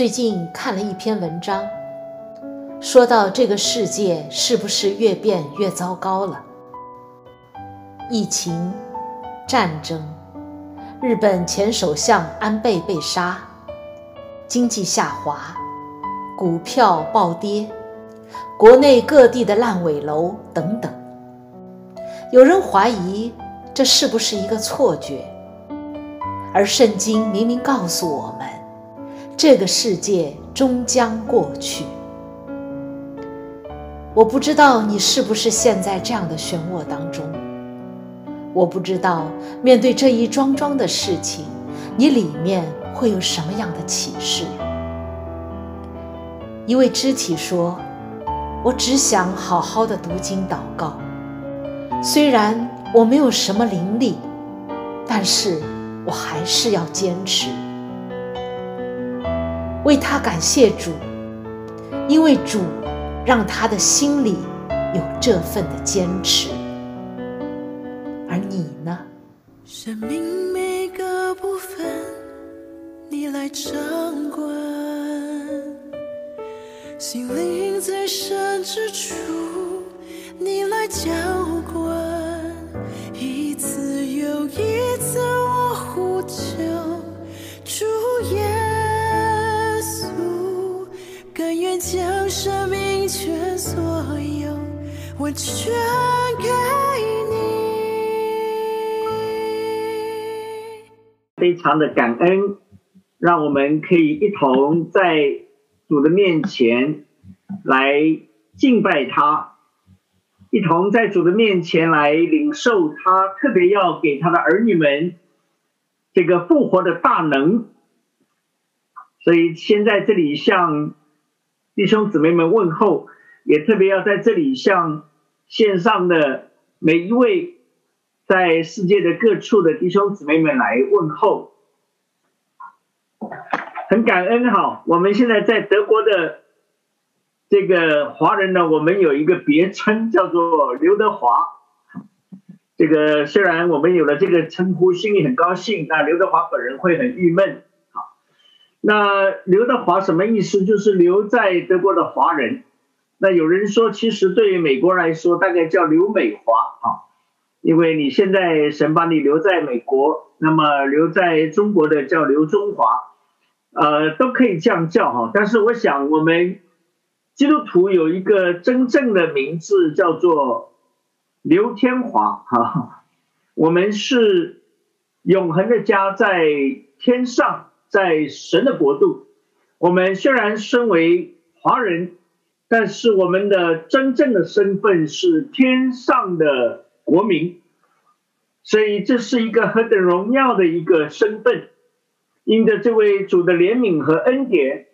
最近看了一篇文章，说到这个世界是不是越变越糟糕了？疫情、战争，日本前首相安倍被杀，经济下滑，股票暴跌，国内各地的烂尾楼等等。有人怀疑这是不是一个错觉？而圣经明明告诉我们。这个世界终将过去。我不知道你是不是陷在这样的漩涡当中。我不知道面对这一桩桩的事情，你里面会有什么样的启示。一位肢体说：“我只想好好的读经祷告，虽然我没有什么灵力，但是我还是要坚持。”为他感谢主，因为主让他的心里有这份的坚持。而你呢？生命每个部分，你来掌管；心灵最深之处，你来浇灌。一次又一次，我呼求主耶。将生命全所有，我全给你。非常的感恩，让我们可以一同在主的面前来敬拜他，一同在主的面前来领受他特别要给他的儿女们这个复活的大能。所以先在这里向。弟兄姊妹们问候，也特别要在这里向线上的每一位在世界的各处的弟兄姊妹们来问候，很感恩哈。我们现在在德国的这个华人呢，我们有一个别称叫做刘德华。这个虽然我们有了这个称呼，心里很高兴，那刘德华本人会很郁闷。那刘德华什么意思？就是留在德国的华人。那有人说，其实对于美国来说，大概叫刘美华啊，因为你现在神把你留在美国，那么留在中国的叫刘中华，呃，都可以这样叫哈。但是我想，我们基督徒有一个真正的名字叫做刘天华哈，我们是永恒的家在天上。在神的国度，我们虽然身为华人，但是我们的真正的身份是天上的国民，所以这是一个何等荣耀的一个身份。因着这位主的怜悯和恩典，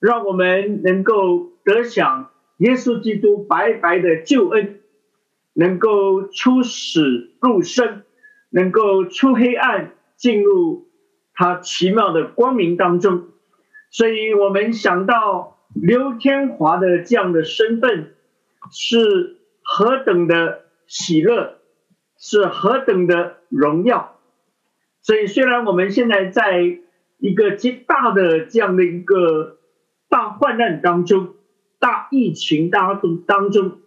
让我们能够得享耶稣基督白白的救恩，能够出死入生，能够出黑暗进入。他奇妙的光明当中，所以我们想到刘天华的这样的身份是何等的喜乐，是何等的荣耀。所以虽然我们现在在一个极大的这样的一个大患难当中、大疫情当中当中，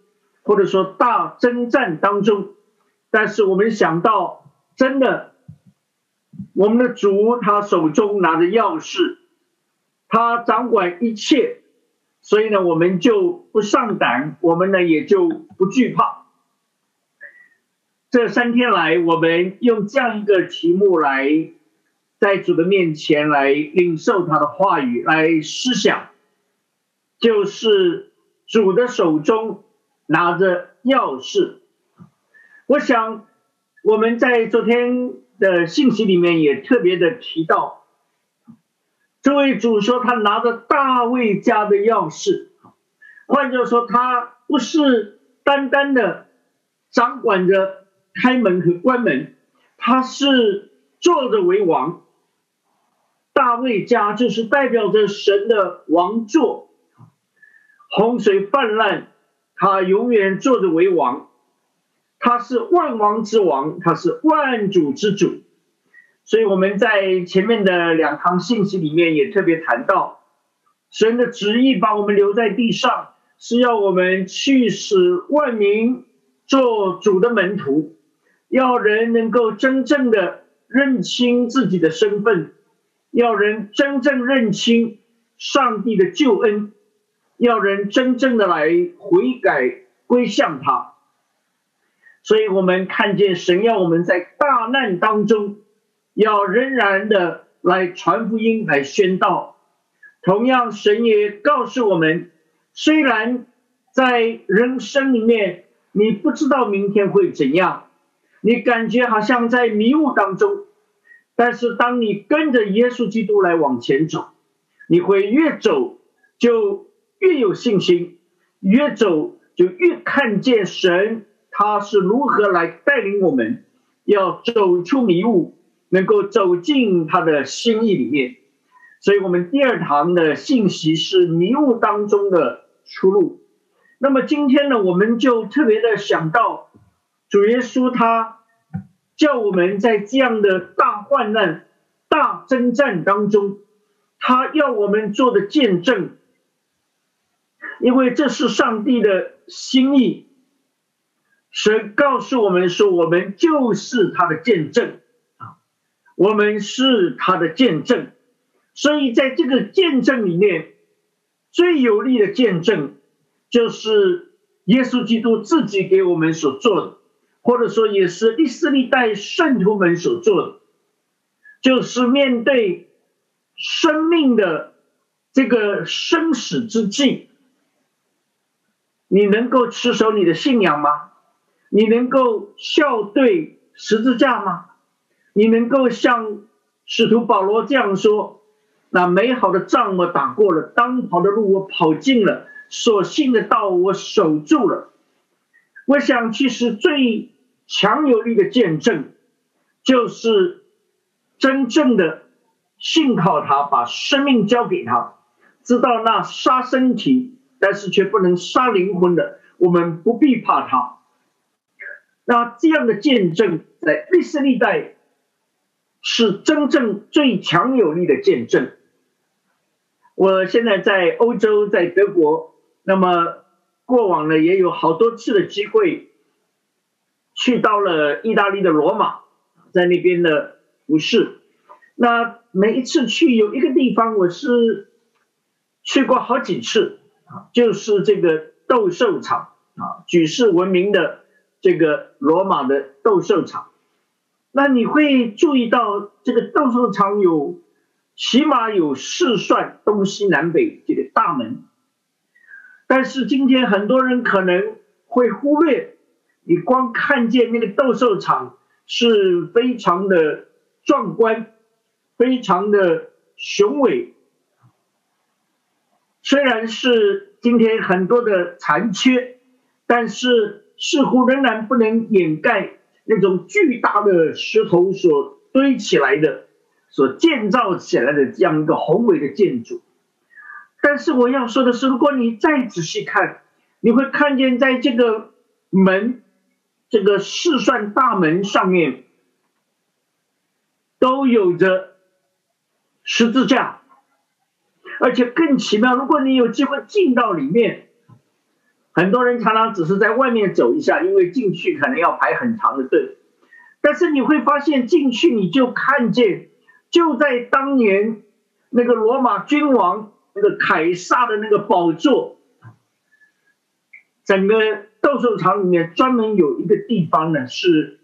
或者说大征战当中，但是我们想到真的。我们的主，他手中拿着钥匙，他掌管一切，所以呢，我们就不上胆，我们呢也就不惧怕。这三天来，我们用这样一个题目来，在主的面前来领受他的话语，来思想，就是主的手中拿着钥匙。我想我们在昨天。的信息里面也特别的提到，这位主说他拿着大卫家的钥匙，换句话说，他不是单单的掌管着开门和关门，他是坐着为王。大卫家就是代表着神的王座，洪水泛滥，他永远坐着为王。他是万王之王，他是万主之主，所以我们在前面的两堂信息里面也特别谈到，神的旨意把我们留在地上，是要我们去使万民做主的门徒，要人能够真正的认清自己的身份，要人真正认清上帝的救恩，要人真正的来悔改归向他。所以，我们看见神要我们在大难当中，要仍然的来传福音，来宣道。同样，神也告诉我们：虽然在人生里面，你不知道明天会怎样，你感觉好像在迷雾当中，但是当你跟着耶稣基督来往前走，你会越走就越有信心，越走就越看见神他是如何来带领我们，要走出迷雾，能够走进他的心意里面。所以，我们第二堂的信息是迷雾当中的出路。那么今天呢，我们就特别的想到，主耶稣他叫我们在这样的大患难、大征战当中，他要我们做的见证，因为这是上帝的心意。神告诉我们说，我们就是他的见证啊，我们是他的见证。所以，在这个见证里面，最有力的见证，就是耶稣基督自己给我们所做的，或者说也是历史历代圣徒们所做的，就是面对生命的这个生死之际，你能够持守你的信仰吗？你能够笑对十字架吗？你能够像使徒保罗这样说？那美好的仗我打过了，当跑的路我跑尽了，所信的道我守住了。我想，其实最强有力的见证，就是真正的信靠他，把生命交给他，知道那杀身体，但是却不能杀灵魂的，我们不必怕他。那这样的见证，在历史历代，是真正最强有力的见证。我现在在欧洲，在德国。那么过往呢，也有好多次的机会，去到了意大利的罗马，在那边的服饰。那每一次去有一个地方，我是去过好几次啊，就是这个斗兽场啊，举世闻名的这个罗马的斗兽场。那你会注意到这个斗兽场有。起码有四扇东西南北这个大门，但是今天很多人可能会忽略，你光看见那个斗兽场是非常的壮观，非常的雄伟，虽然是今天很多的残缺，但是似乎仍然不能掩盖那种巨大的石头所堆起来的。所建造起来的这样一个宏伟的建筑，但是我要说的是，如果你再仔细看，你会看见在这个门、这个四扇大门上面，都有着十字架，而且更奇妙。如果你有机会进到里面，很多人常常只是在外面走一下，因为进去可能要排很长的队，但是你会发现进去你就看见。就在当年，那个罗马君王那个凯撒的那个宝座，整个斗兽场里面专门有一个地方呢，是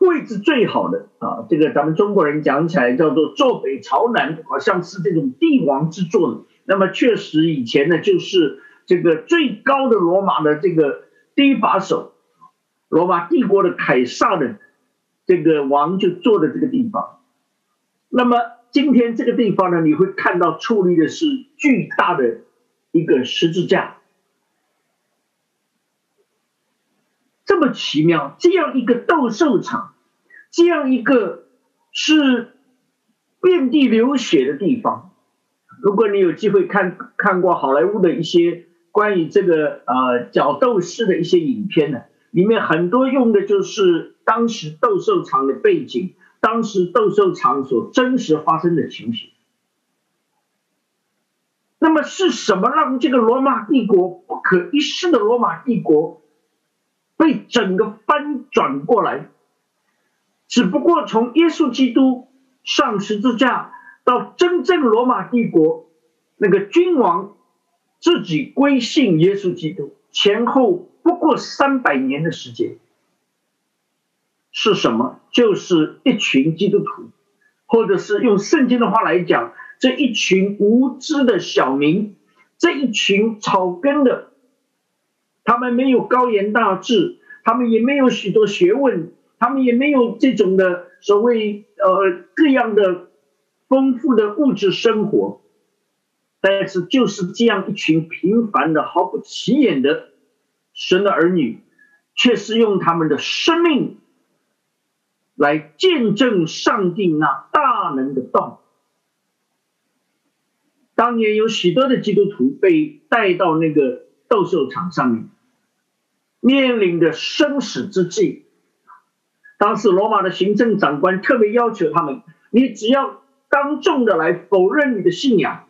位置最好的啊。这个咱们中国人讲起来叫做坐北朝南，好像是这种帝王之座。那么确实以前呢，就是这个最高的罗马的这个第一把手，罗马帝国的凯撒的这个王就坐的这个地方。那么今天这个地方呢，你会看到矗立的是巨大的一个十字架，这么奇妙，这样一个斗兽场，这样一个是遍地流血的地方。如果你有机会看看过好莱坞的一些关于这个呃角斗士的一些影片呢，里面很多用的就是当时斗兽场的背景。当时斗兽场所真实发生的情形，那么是什么让这个罗马帝国不可一世的罗马帝国被整个翻转过来？只不过从耶稣基督上十字架到真正罗马帝国那个君王自己归信耶稣基督，前后不过三百年的时间，是什么？就是一群基督徒，或者是用圣经的话来讲。这一群无知的小民，这一群草根的，他们没有高言大志，他们也没有许多学问，他们也没有这种的所谓呃各样的丰富的物质生活，但是就是这样一群平凡的、毫不起眼的神的儿女，却是用他们的生命来见证上帝那大能的道。当年有许多的基督徒被带到那个斗兽场上面，面临着生死之际。当时罗马的行政长官特别要求他们：你只要当众的来否认你的信仰，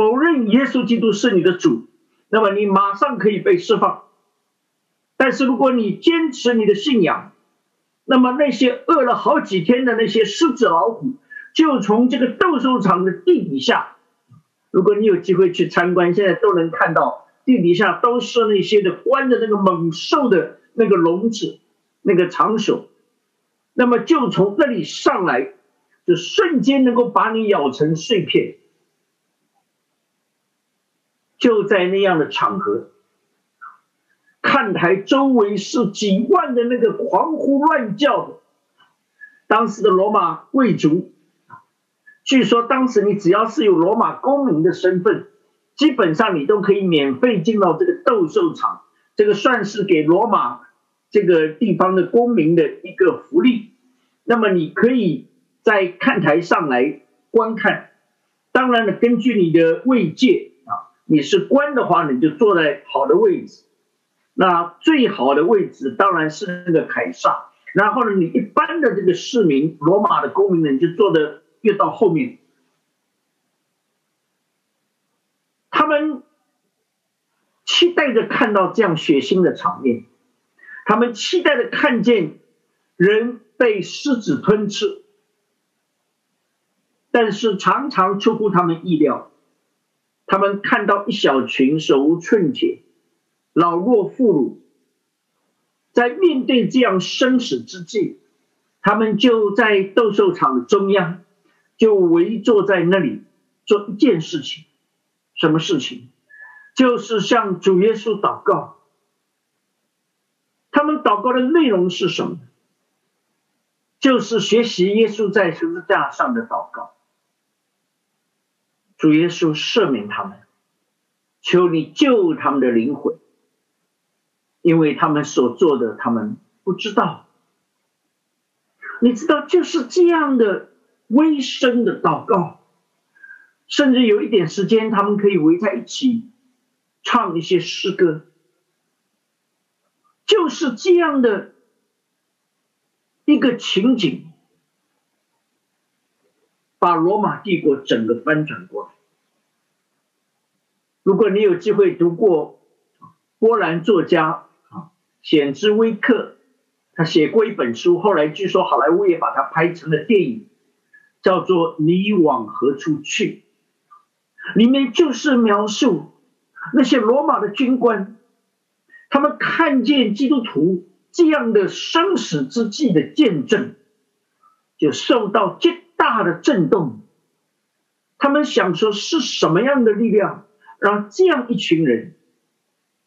否认耶稣基督是你的主，那么你马上可以被释放。但是如果你坚持你的信仰，那么那些饿了好几天的那些狮子老虎，就从这个斗兽场的地底下。如果你有机会去参观，现在都能看到地底下都是那些的关着那个猛兽的那个笼子，那个场所，那么就从那里上来，就瞬间能够把你咬成碎片。就在那样的场合，看台周围是几万的那个狂呼乱叫的，当时的罗马贵族。据说当时你只要是有罗马公民的身份，基本上你都可以免费进到这个斗兽场，这个算是给罗马这个地方的公民的一个福利。那么你可以在看台上来观看，当然了，根据你的位阶，你是官的话，你就坐在好的位置。那最好的位置当然是那个凯撒。然后呢，你一般的这个市民，罗马的公民呢，你就坐的。越到后面，他们期待着看到这样血腥的场面，他们期待着看见人被狮子吞吃，但是常常出乎他们意料，他们看到一小群手无寸铁、老弱妇孺，在面对这样生死之际，他们就在斗兽场中央。就围坐在那里做一件事情，什么事情？就是向主耶稣祷告。他们祷告的内容是什么？就是学习耶稣在十字架上的祷告。主耶稣赦免他们，求你救他们的灵魂，因为他们所做的他们不知道。你知道，就是这样的。微声的祷告，甚至有一点时间，他们可以围在一起唱一些诗歌，就是这样的一个情景，把罗马帝国整个翻转过来。如果你有机会读过波兰作家啊显之威克，他写过一本书，后来据说好莱坞也把它拍成了电影。叫做你往何处去？里面就是描述那些罗马的军官，他们看见基督徒这样的生死之际的见证，就受到极大的震动。他们想说是什么样的力量，让这样一群人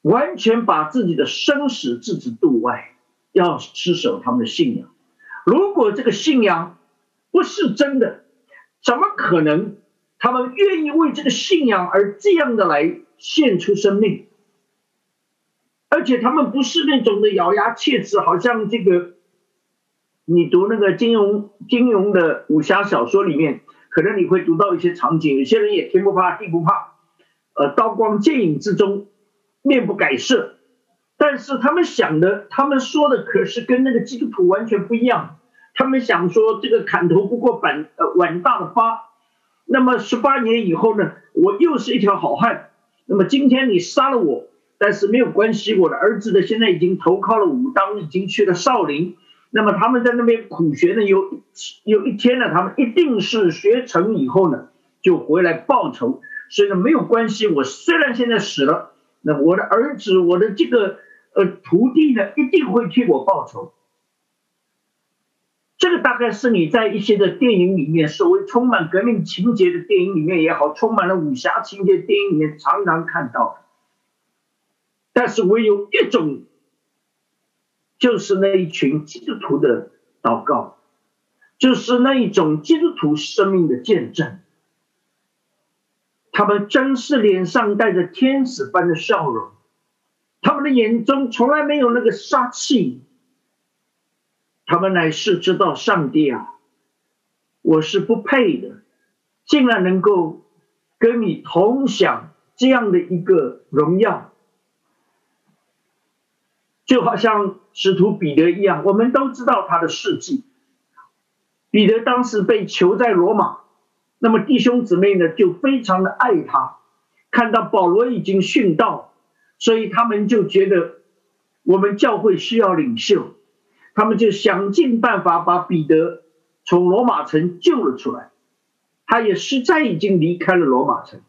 完全把自己的生死置之度外，要失守他们的信仰？如果这个信仰，不是真的，怎么可能？他们愿意为这个信仰而这样的来献出生命，而且他们不是那种的咬牙切齿，好像这个你读那个金庸金庸的武侠小说里面，可能你会读到一些场景，有些人也天不怕地不怕，呃，刀光剑影之中，面不改色，但是他们想的，他们说的可是跟那个基督徒完全不一样。他们想说这个砍头不过板呃碗大的疤，那么十八年以后呢，我又是一条好汉。那么今天你杀了我，但是没有关系，我的儿子呢现在已经投靠了武当，已经去了少林。那么他们在那边苦学呢，有有一天呢，他们一定是学成以后呢，就回来报仇。所以呢，没有关系，我虽然现在死了，那我的儿子，我的这个呃徒弟呢，一定会替我报仇。这个大概是你在一些的电影里面，所谓充满革命情节的电影里面也好，充满了武侠情节电影里面常常看到。但是唯有一种。就是那一群基督徒的祷告，就是那一种基督徒生命的见证。他们真是脸上带着天使般的笑容，他们的眼中从来没有那个杀气。他们乃是知道上帝啊，我是不配的，竟然能够跟你同享这样的一个荣耀。就好像使徒彼得一样，我们都知道他的事迹。彼得当时被囚在罗马，那么弟兄姊妹呢就非常的爱他，看到保罗已经殉道，所以他们就觉得我们教会需要领袖，他们就想尽办法把彼得从罗马城救了出来。他也实在已经离开了罗马城，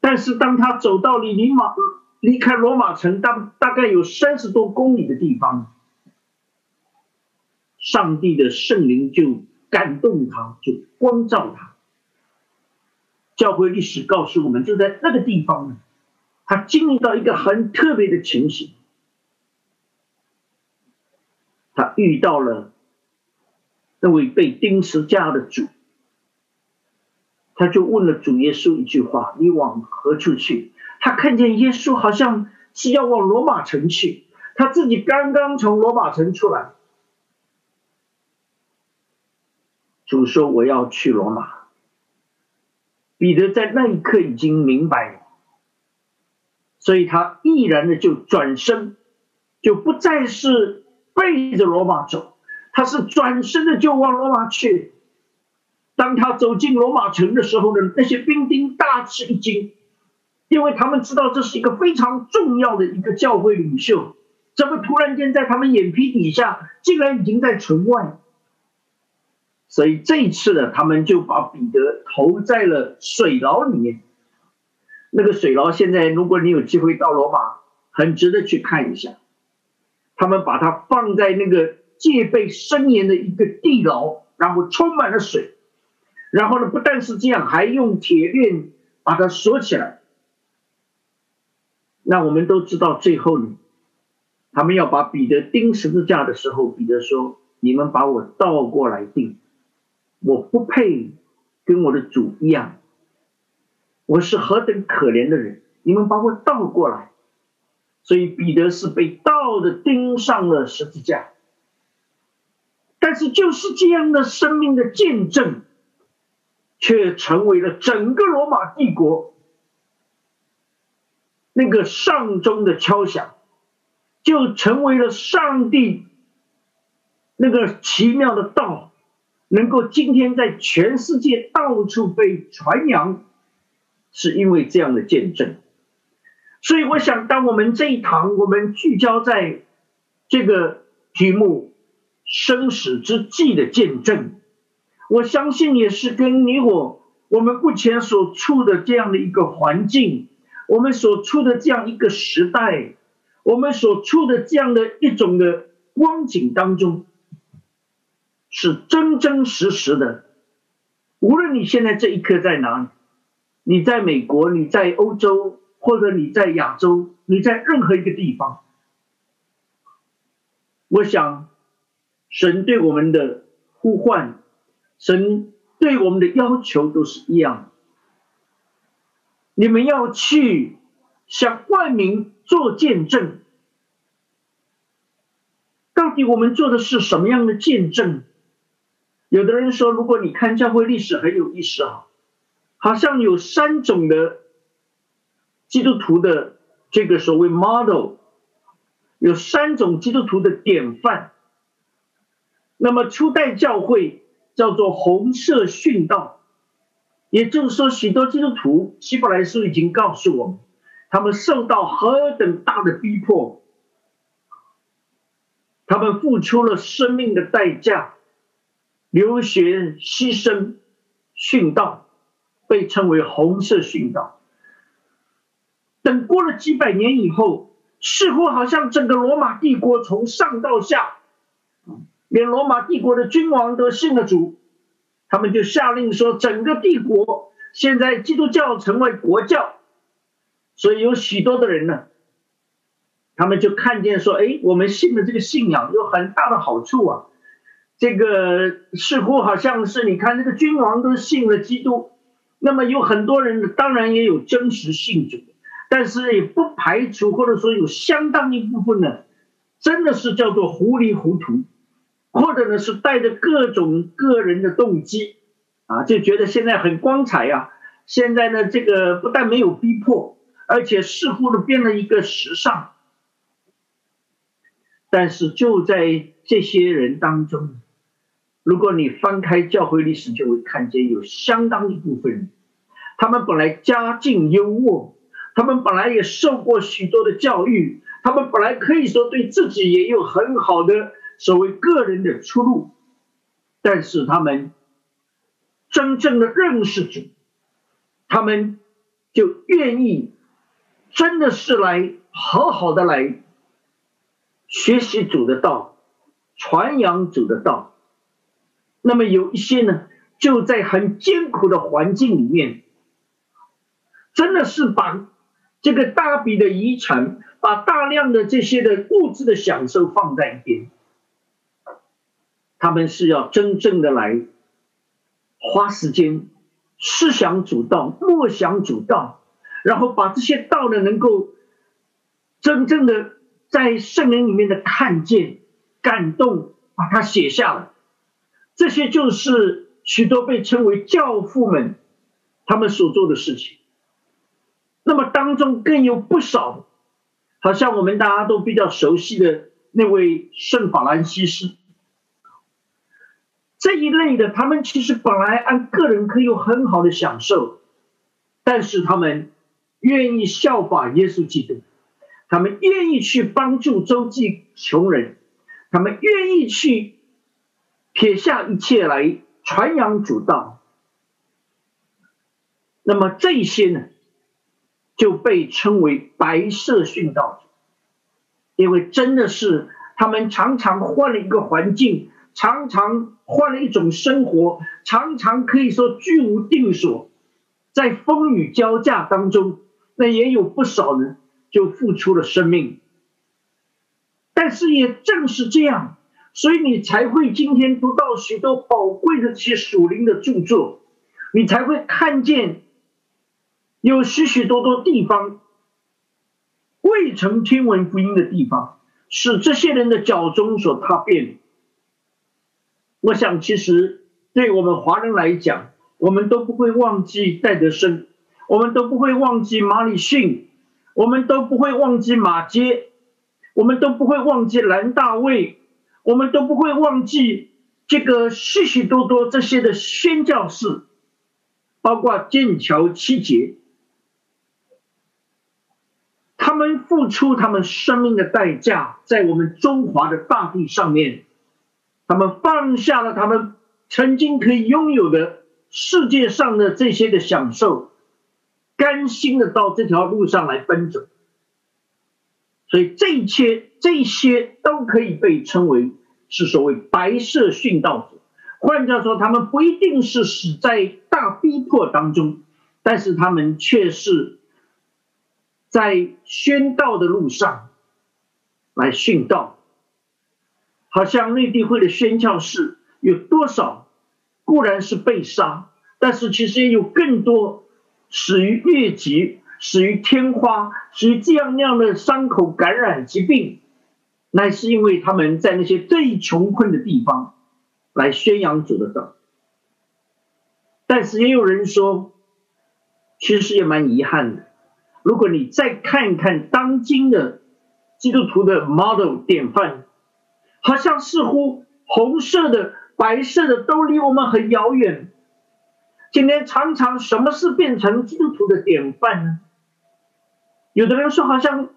但是当他走到离尼马。离开罗马城大大概有三十多公里的地方，上帝的圣灵就感动他，就光照他。教会历史告诉我们，就在那个地方呢，他经历到一个很特别的情形，他遇到了那位被钉十架的主，他就问了主耶稣一句话：“你往何处去？”他看见耶稣好像是要往罗马城去，他自己刚刚从罗马城出来。主说：“我要去罗马。”彼得在那一刻已经明白了，所以他毅然的就转身，就不再是背着罗马走，他是转身的就往罗马去。当他走进罗马城的时候呢，那些兵丁大吃一惊。因为他们知道这是一个非常重要的一个教会领袖，怎么突然间在他们眼皮底下，竟然已经在城外？所以这一次呢，他们就把彼得投在了水牢里面。那个水牢现在，如果你有机会到罗马，很值得去看一下。他们把它放在那个戒备森严的一个地牢，然后充满了水，然后呢，不但是这样，还用铁链把它锁起来。那我们都知道，最后呢，他们要把彼得钉十字架的时候，彼得说：“你们把我倒过来钉，我不配跟我的主一样，我是何等可怜的人，你们把我倒过来。”所以彼得是被倒的钉上了十字架。但是就是这样的生命的见证，却成为了整个罗马帝国。那个上钟的敲响，就成为了上帝那个奇妙的道，能够今天在全世界到处被传扬，是因为这样的见证。所以，我想，当我们这一堂我们聚焦在这个题目“生死之际”的见证，我相信也是跟你我我们目前所处的这样的一个环境。我们所处的这样一个时代，我们所处的这样的一种的光景当中，是真真实实的。无论你现在这一刻在哪里，你在美国，你在欧洲，或者你在亚洲，你在任何一个地方，我想，神对我们的呼唤，神对我们的要求都是一样的。你们要去向万民做见证，到底我们做的是什么样的见证？有的人说，如果你看教会历史很有意思啊，好像有三种的基督徒的这个所谓 model，有三种基督徒的典范。那么初代教会叫做红色殉道。也就是说，许多基督徒，希伯来书已经告诉我们，他们受到何等大的逼迫，他们付出了生命的代价，流血牺牲，殉道，被称为红色殉道。等过了几百年以后，似乎好像整个罗马帝国从上到下，连罗马帝国的君王都信了主。他们就下令说，整个帝国现在基督教成为国教，所以有许多的人呢，他们就看见说，哎，我们信的这个信仰有很大的好处啊，这个似乎好像是你看那个君王都信了基督，那么有很多人当然也有真实信主，但是也不排除或者说有相当一部分呢，真的是叫做糊里糊涂。或者呢，是带着各种个人的动机，啊，就觉得现在很光彩呀。现在呢，这个不但没有逼迫，而且似乎呢变了一个时尚。但是就在这些人当中，如果你翻开教会历史，就会看见有相当一部分人，他们本来家境优渥，他们本来也受过许多的教育，他们本来可以说对自己也有很好的。所谓个人的出路，但是他们真正的认识主，他们就愿意真的是来好好的来学习主的道，传扬主的道。那么有一些呢，就在很艰苦的环境里面，真的是把这个大笔的遗产，把大量的这些的物质的享受放在一边。他们是要真正的来花时间思想主道、默想主道，然后把这些道呢，能够真正的在圣灵里面的看见、感动，把它写下来。这些就是许多被称为教父们他们所做的事情。那么当中更有不少，好像我们大家都比较熟悉的那位圣法兰西斯。这一类的，他们其实本来按个人可以有很好的享受，但是他们愿意效法耶稣基督，他们愿意去帮助周济穷人，他们愿意去撇下一切来传扬主道。那么这些呢，就被称为白色殉道者，因为真的是他们常常换了一个环境。常常换了一种生活，常常可以说居无定所，在风雨交加当中，那也有不少人就付出了生命。但是也正是这样，所以你才会今天读到许多宝贵的这些属灵的著作，你才会看见有许许多多地方未曾听闻福音的地方，使这些人的脚中所踏遍。我想，其实对我们华人来讲，我们都不会忘记戴德生，我们都不会忘记马里逊，我们都不会忘记马街，我们都不会忘记兰大卫，我们都不会忘记这个许许多多这些的宣教士，包括剑桥七杰，他们付出他们生命的代价，在我们中华的大地上面。他们放下了他们曾经可以拥有的世界上的这些的享受，甘心的到这条路上来奔走。所以这一切这些都可以被称为是所谓白色殉道者。换句话说，他们不一定是死在大逼迫当中，但是他们却是在宣道的路上来殉道。好像内地会的宣教士有多少，固然是被杀，但是其实也有更多死于疟疾、死于天花、死于这样那样的伤口感染疾病，乃是因为他们在那些最穷困的地方来宣扬主的道。但是也有人说，其实也蛮遗憾的。如果你再看一看当今的基督徒的 model 典范。好像似乎红色的、白色的都离我们很遥远，今天常常什么事变成基督徒的典范呢？有的人说好像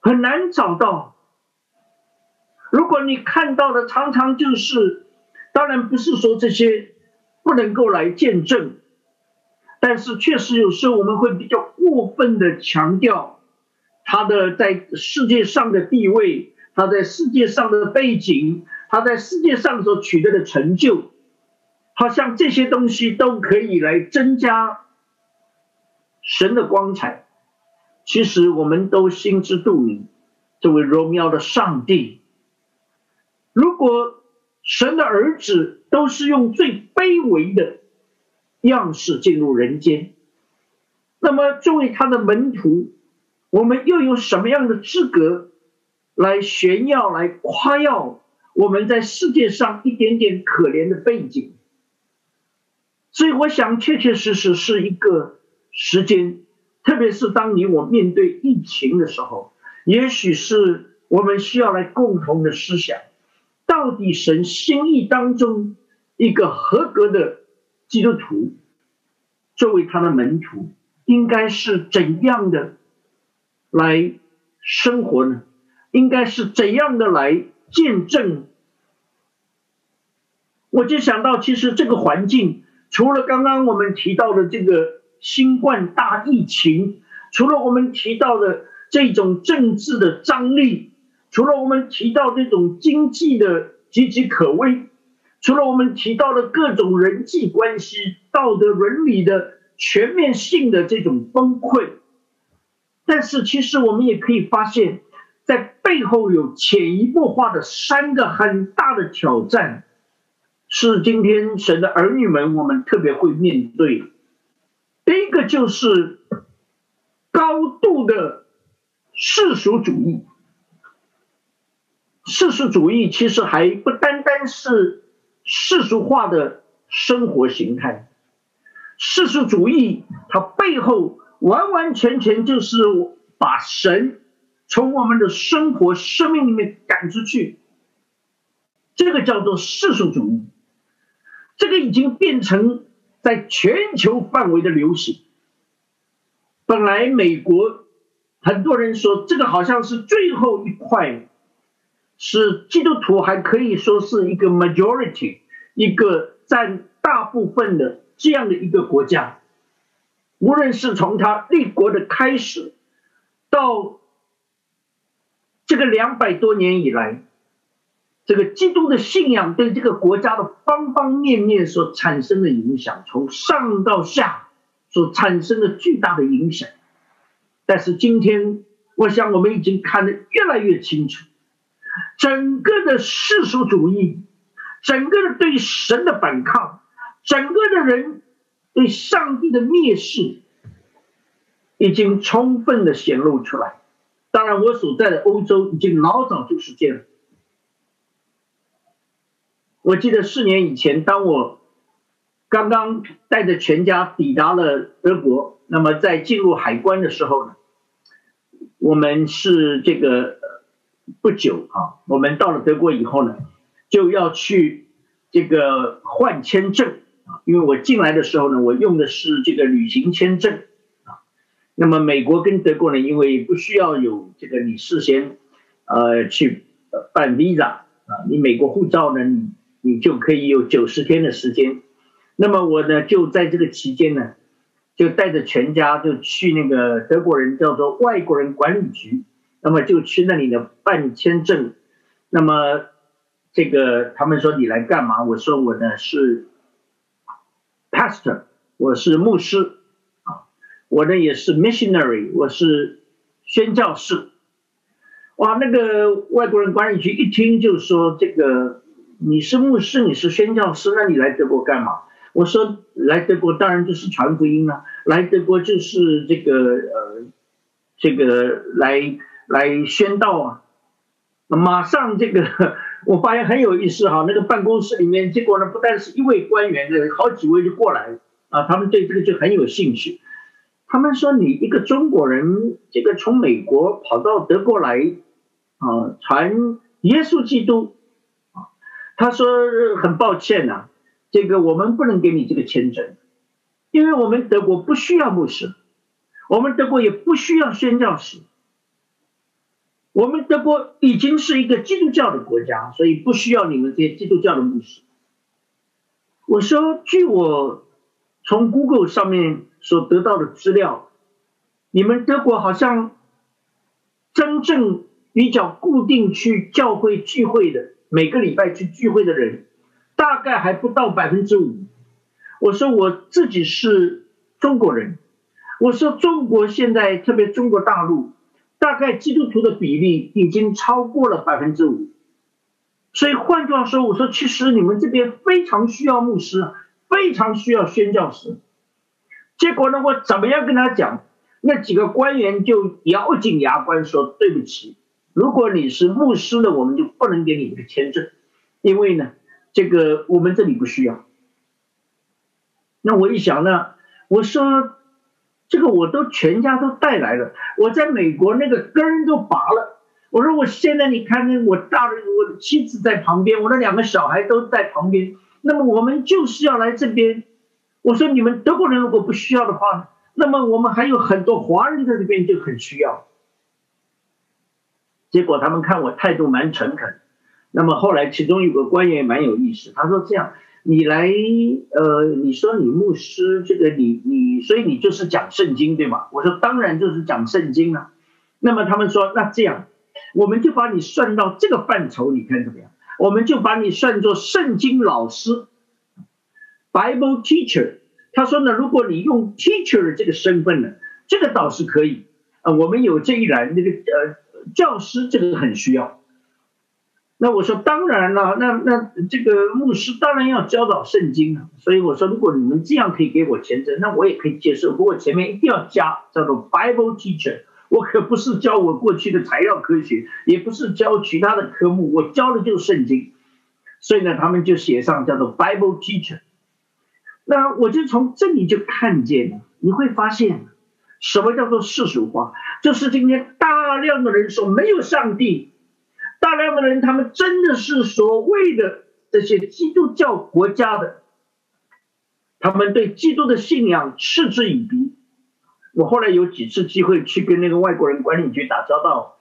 很难找到。如果你看到的常常就是，当然不是说这些不能够来见证，但是确实有时候我们会比较过分的强调他的在世界上的地位，他在世界上的背景，他在世界上所取得的成就。好像这些东西都可以来增加神的光彩。其实我们都心知肚明，这位荣耀的上帝，如果神的儿子都是用最卑微的样式进入人间，那么作为他的门徒，我们又有什么样的资格来炫耀、来夸耀我们在世界上一点点可怜的背景？所以，我想，确确实实是一个时间，特别是当你我面对疫情的时候，也许是我们需要来共同的思想：到底神心意当中一个合格的基督徒，作为他的门徒，应该是怎样的来生活呢？应该是怎样的来见证？我就想到，其实这个环境。除了刚刚我们提到的这个新冠大疫情，除了我们提到的这种政治的张力，除了我们提到这种经济的岌岌可危，除了我们提到的各种人际关系、道德伦理的全面性的这种崩溃，但是其实我们也可以发现，在背后有潜移默化的三个很大的挑战。是今天神的儿女们，我们特别会面对。第一个就是高度的世俗主义。世俗主义其实还不单单是世俗化的生活形态，世俗主义它背后完完全全就是把神从我们的生活生命里面赶出去，这个叫做世俗主义。这个已经变成在全球范围的流行。本来美国很多人说，这个好像是最后一块，是基督徒还可以说是一个 majority，一个占大部分的这样的一个国家。无论是从他立国的开始，到这个两百多年以来。这个基督的信仰对这个国家的方方面面所产生的影响，从上到下所产生的巨大的影响。但是今天，我想我们已经看得越来越清楚，整个的世俗主义，整个的对神的反抗，整个的人对上帝的蔑视，已经充分的显露出来。当然，我所在的欧洲已经老早就是这样。我记得四年以前，当我刚刚带着全家抵达了德国，那么在进入海关的时候呢，我们是这个不久啊，我们到了德国以后呢，就要去这个换签证啊，因为我进来的时候呢，我用的是这个旅行签证，那么美国跟德国呢，因为不需要有这个你事先呃去办 visa 啊，你美国护照呢，你你就可以有九十天的时间，那么我呢就在这个期间呢，就带着全家就去那个德国人叫做外国人管理局，那么就去那里呢办签证，那么这个他们说你来干嘛？我说我呢是 pastor，我是牧师，我呢也是 missionary，我是宣教士。哇，那个外国人管理局一听就说这个。你是牧师，你是宣教师，那你来德国干嘛？我说来德国当然就是传福音啊，来德国就是这个呃，这个来来宣道啊。马上这个 我发现很有意思哈，那个办公室里面，结果呢不但是一位官员的，好几位就过来啊，他们对这个就很有兴趣。他们说你一个中国人，这个从美国跑到德国来啊，传耶稣基督。啊他说：“很抱歉呐，这个我们不能给你这个签证，因为我们德国不需要牧师，我们德国也不需要宣教士，我们德国已经是一个基督教的国家，所以不需要你们这些基督教的牧师。我说，据我从 Google 上面所得到的资料，你们德国好像真正比较固定去教会聚会的，每个礼拜去聚会的人。大概还不到百分之五。我说我自己是中国人，我说中国现在特别中国大陆，大概基督徒的比例已经超过了百分之五。所以换句话说，我说其实你们这边非常需要牧师，非常需要宣教师。结果呢，我怎么样跟他讲？那几个官员就咬紧牙关说：“对不起，如果你是牧师呢，我们就不能给你这个签证，因为呢。”这个我们这里不需要。那我一想呢，我说这个我都全家都带来了，我在美国那个根都拔了。我说我现在你看，我大的我的妻子在旁边，我的两个小孩都在旁边。那么我们就是要来这边。我说你们德国人如果不需要的话，那么我们还有很多华人在这边就很需要。结果他们看我态度蛮诚恳。那么后来，其中有个官员蛮有意思，他说：“这样，你来，呃，你说你牧师，这个你你，所以你就是讲圣经对吗？”我说：“当然就是讲圣经了。”那么他们说：“那这样，我们就把你算到这个范畴，你看怎么样？我们就把你算作圣经老师，Bible teacher。”他说呢：“如果你用 teacher 这个身份呢，这个倒是可以啊，我们有这一栏，那个呃，教师这个很需要。”那我说当然了，那那这个牧师当然要教导圣经啊，所以我说如果你们这样可以给我签证，那我也可以接受。不过前面一定要加叫做 Bible teacher，我可不是教我过去的材料科学，也不是教其他的科目，我教的就是圣经。所以呢，他们就写上叫做 Bible teacher。那我就从这里就看见了，你会发现什么叫做世俗化，就是今天大量的人说没有上帝。大量的人，他们真的是所谓的这些基督教国家的，他们对基督的信仰嗤之以鼻。我后来有几次机会去跟那个外国人管理局打交道，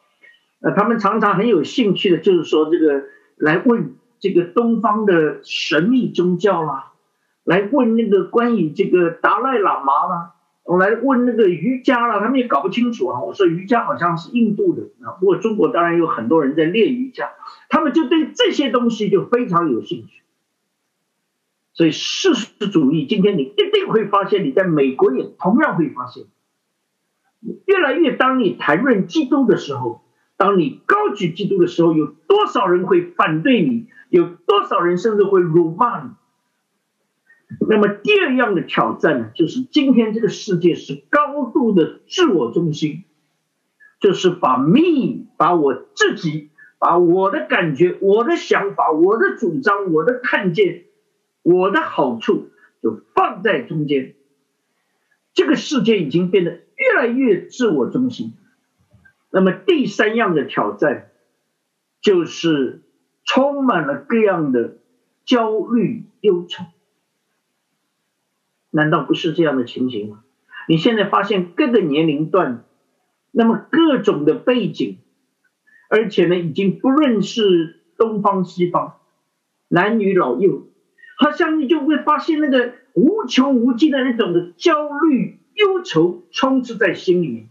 呃，他们常常很有兴趣的，就是说这个来问这个东方的神秘宗教啦，来问那个关于这个达赖喇嘛啦。我来问那个瑜伽了，他们也搞不清楚啊。我说瑜伽好像是印度的啊，不过中国当然有很多人在练瑜伽，他们就对这些东西就非常有兴趣。所以世俗主义，今天你一定会发现，你在美国也同样会发现，越来越当你谈论基督的时候，当你高举基督的时候，有多少人会反对你？有多少人甚至会辱骂你？那么第二样的挑战呢，就是今天这个世界是高度的自我中心，就是把 me，把我自己，把我的感觉、我的想法、我的主张、我的看见、我的好处，就放在中间。这个世界已经变得越来越自我中心。那么第三样的挑战，就是充满了各样的焦虑、忧愁。难道不是这样的情形吗？你现在发现各个年龄段，那么各种的背景，而且呢，已经不论是东方西方，男女老幼，好像你就会发现那个无穷无尽的那种的焦虑、忧愁充斥在心里面。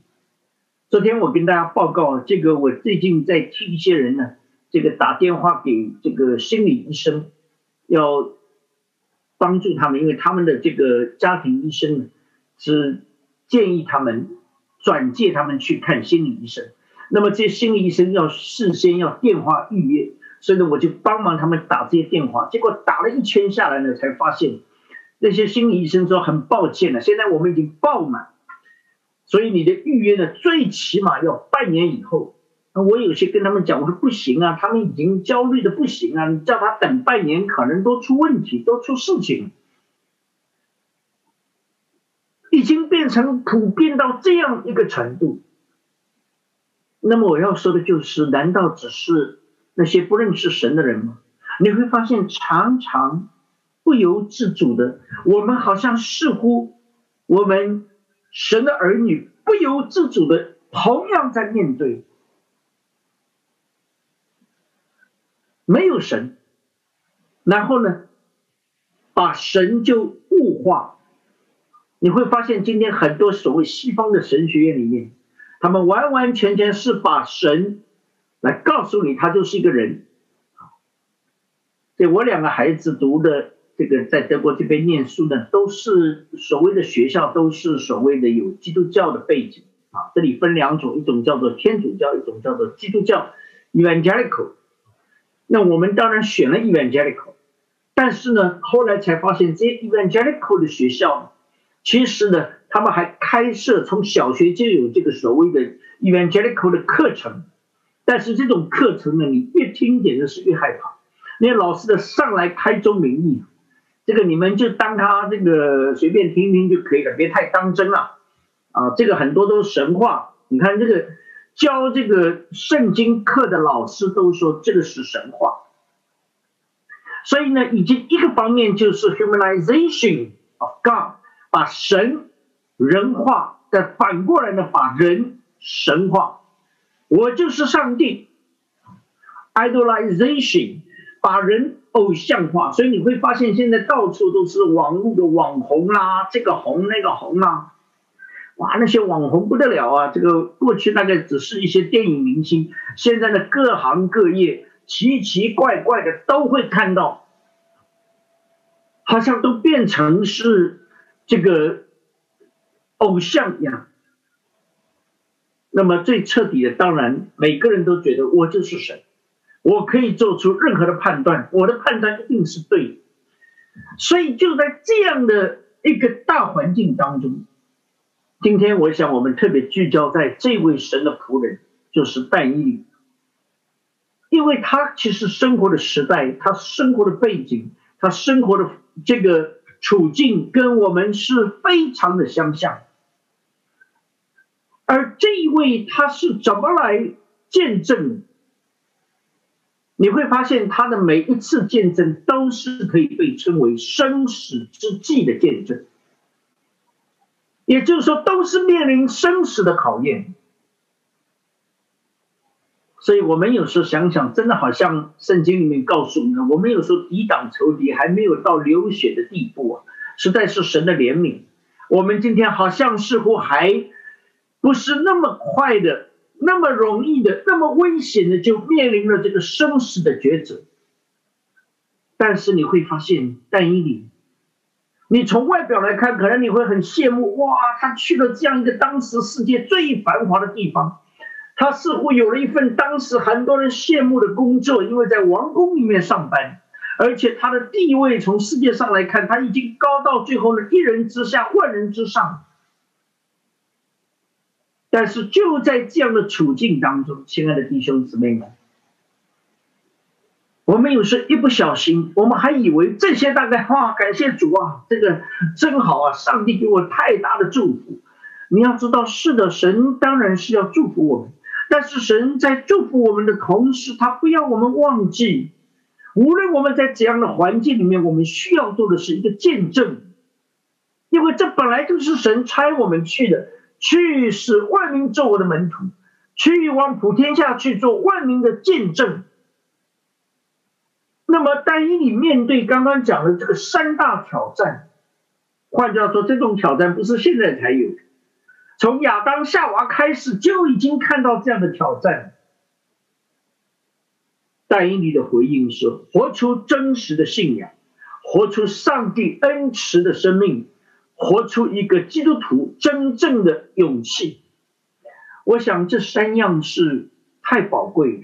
昨天我跟大家报告，这个我最近在替一些人呢，这个打电话给这个心理医生，要。帮助他们，因为他们的这个家庭医生呢，是建议他们转介他们去看心理医生。那么这些心理医生要事先要电话预约，所以呢，我就帮忙他们打这些电话。结果打了一圈下来呢，才发现那些心理医生说很抱歉了，现在我们已经爆满，所以你的预约呢，最起码要半年以后。我有些跟他们讲，我说不行啊，他们已经焦虑的不行啊，你叫他等半年，可能都出问题，都出事情，已经变成普遍到这样一个程度。那么我要说的就是，难道只是那些不认识神的人吗？你会发现，常常不由自主的，我们好像似乎我们神的儿女不由自主的同样在面对没有神，然后呢，把神就物化。你会发现，今天很多所谓西方的神学院里面，他们完完全全是把神来告诉你，他就是一个人。对我两个孩子读的这个在德国这边念书呢，都是所谓的学校，都是所谓的有基督教的背景啊。这里分两种，一种叫做天主教，一种叫做基督教 （Evangelical）。那我们当然选了 Evangelical，但是呢，后来才发现这些 Evangelical 的学校。其实呢，他们还开设从小学就有这个所谓的 evangelical 的课程，但是这种课程呢，你越听简直是越害怕，那些老师的上来开宗明义，这个你们就当他这个随便听听就可以了，别太当真了，啊，这个很多都是神话。你看这个教这个圣经课的老师都说这个是神话，所以呢，已经一个方面就是 humanization of God。把神人化，再反过来呢，把人神化。我就是上帝，idolization，把人偶像化。所以你会发现，现在到处都是网络的网红啦，这个红那个红啊，哇，那些网红不得了啊！这个过去那个只是一些电影明星，现在的各行各业奇奇怪怪的都会看到，好像都变成是。这个偶像一样，那么最彻底的，当然每个人都觉得我就是神，我可以做出任何的判断，我的判断一定是对的。所以就在这样的一个大环境当中，今天我想我们特别聚焦在这位神的仆人，就是但以理，因为他其实生活的时代，他生活的背景，他生活的这个。处境跟我们是非常的相像，而这一位他是怎么来见证？你会发现他的每一次见证都是可以被称为生死之际的见证，也就是说，都是面临生死的考验。所以我们有时候想想，真的好像圣经里面告诉我们，我们有时候抵挡仇敌还没有到流血的地步啊，实在是神的怜悯。我们今天好像似乎还不是那么快的、那么容易的、那么危险的，就面临了这个生死的抉择。但是你会发现，但以理，你从外表来看，可能你会很羡慕，哇，他去了这样一个当时世界最繁华的地方。他似乎有了一份当时很多人羡慕的工作，因为在王宫里面上班，而且他的地位从世界上来看，他已经高到最后呢，一人之下，万人之上。但是就在这样的处境当中，亲爱的弟兄姊妹们，我们有时一不小心，我们还以为这些大概哇，感谢主啊，这个真好啊，上帝给我太大的祝福。你要知道，是的，神当然是要祝福我们。但是神在祝福我们的同时，他不要我们忘记，无论我们在怎样的环境里面，我们需要做的是一个见证，因为这本来就是神差我们去的，去使万民做我的门徒，去往普天下去做万民的见证。那么，但以你面对刚刚讲的这个三大挑战，换句话说，这种挑战不是现在才有。从亚当夏娃开始就已经看到这样的挑战。但以理的回应是：活出真实的信仰，活出上帝恩慈的生命，活出一个基督徒真正的勇气。我想这三样是太宝贵了。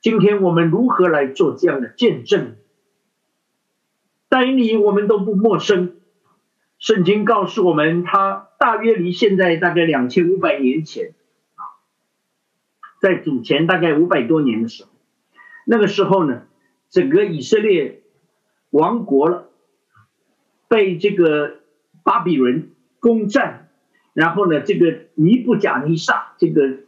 今天我们如何来做这样的见证？但以理我们都不陌生。圣经告诉我们，他大约离现在大概两千五百年前啊，在主前大概五百多年的时候，那个时候呢，整个以色列亡国了，被这个巴比伦攻占，然后呢，这个尼布甲尼撒这个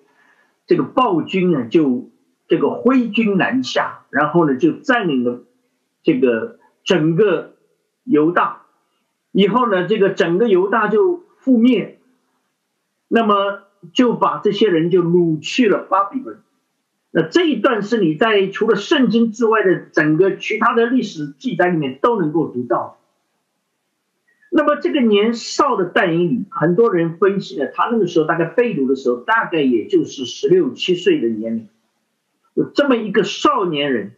这个暴君呢，就这个挥军南下，然后呢，就占领了这个整个。犹大，以后呢，这个整个犹大就覆灭，那么就把这些人就掳去了巴比伦。那这一段是你在除了圣经之外的整个其他的历史记载里面都能够读到。那么这个年少的但以理，很多人分析呢，他那个时候大概被掳的时候，大概也就是十六七岁的年龄，有这么一个少年人，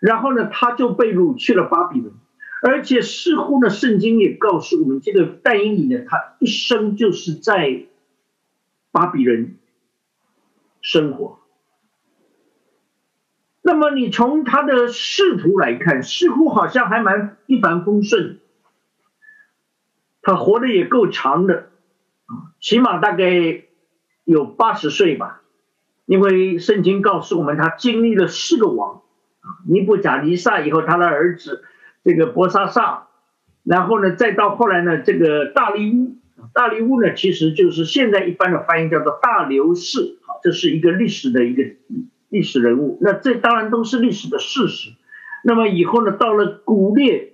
然后呢，他就被掳去了巴比伦，而且似乎呢，圣经也告诉我们，这个但以理呢，他一生就是在巴比伦生活。那么你从他的仕途来看，似乎好像还蛮一帆风顺，他活的也够长的，起码大概有八十岁吧，因为圣经告诉我们，他经历了四个王，啊，尼布甲尼撒以后，他的儿子这个伯沙撒，然后呢，再到后来呢，这个大利乌，大利乌呢，其实就是现在一般的翻译叫做大流士，好，这是一个历史的一个。历史人物，那这当然都是历史的事实。那么以后呢，到了古列，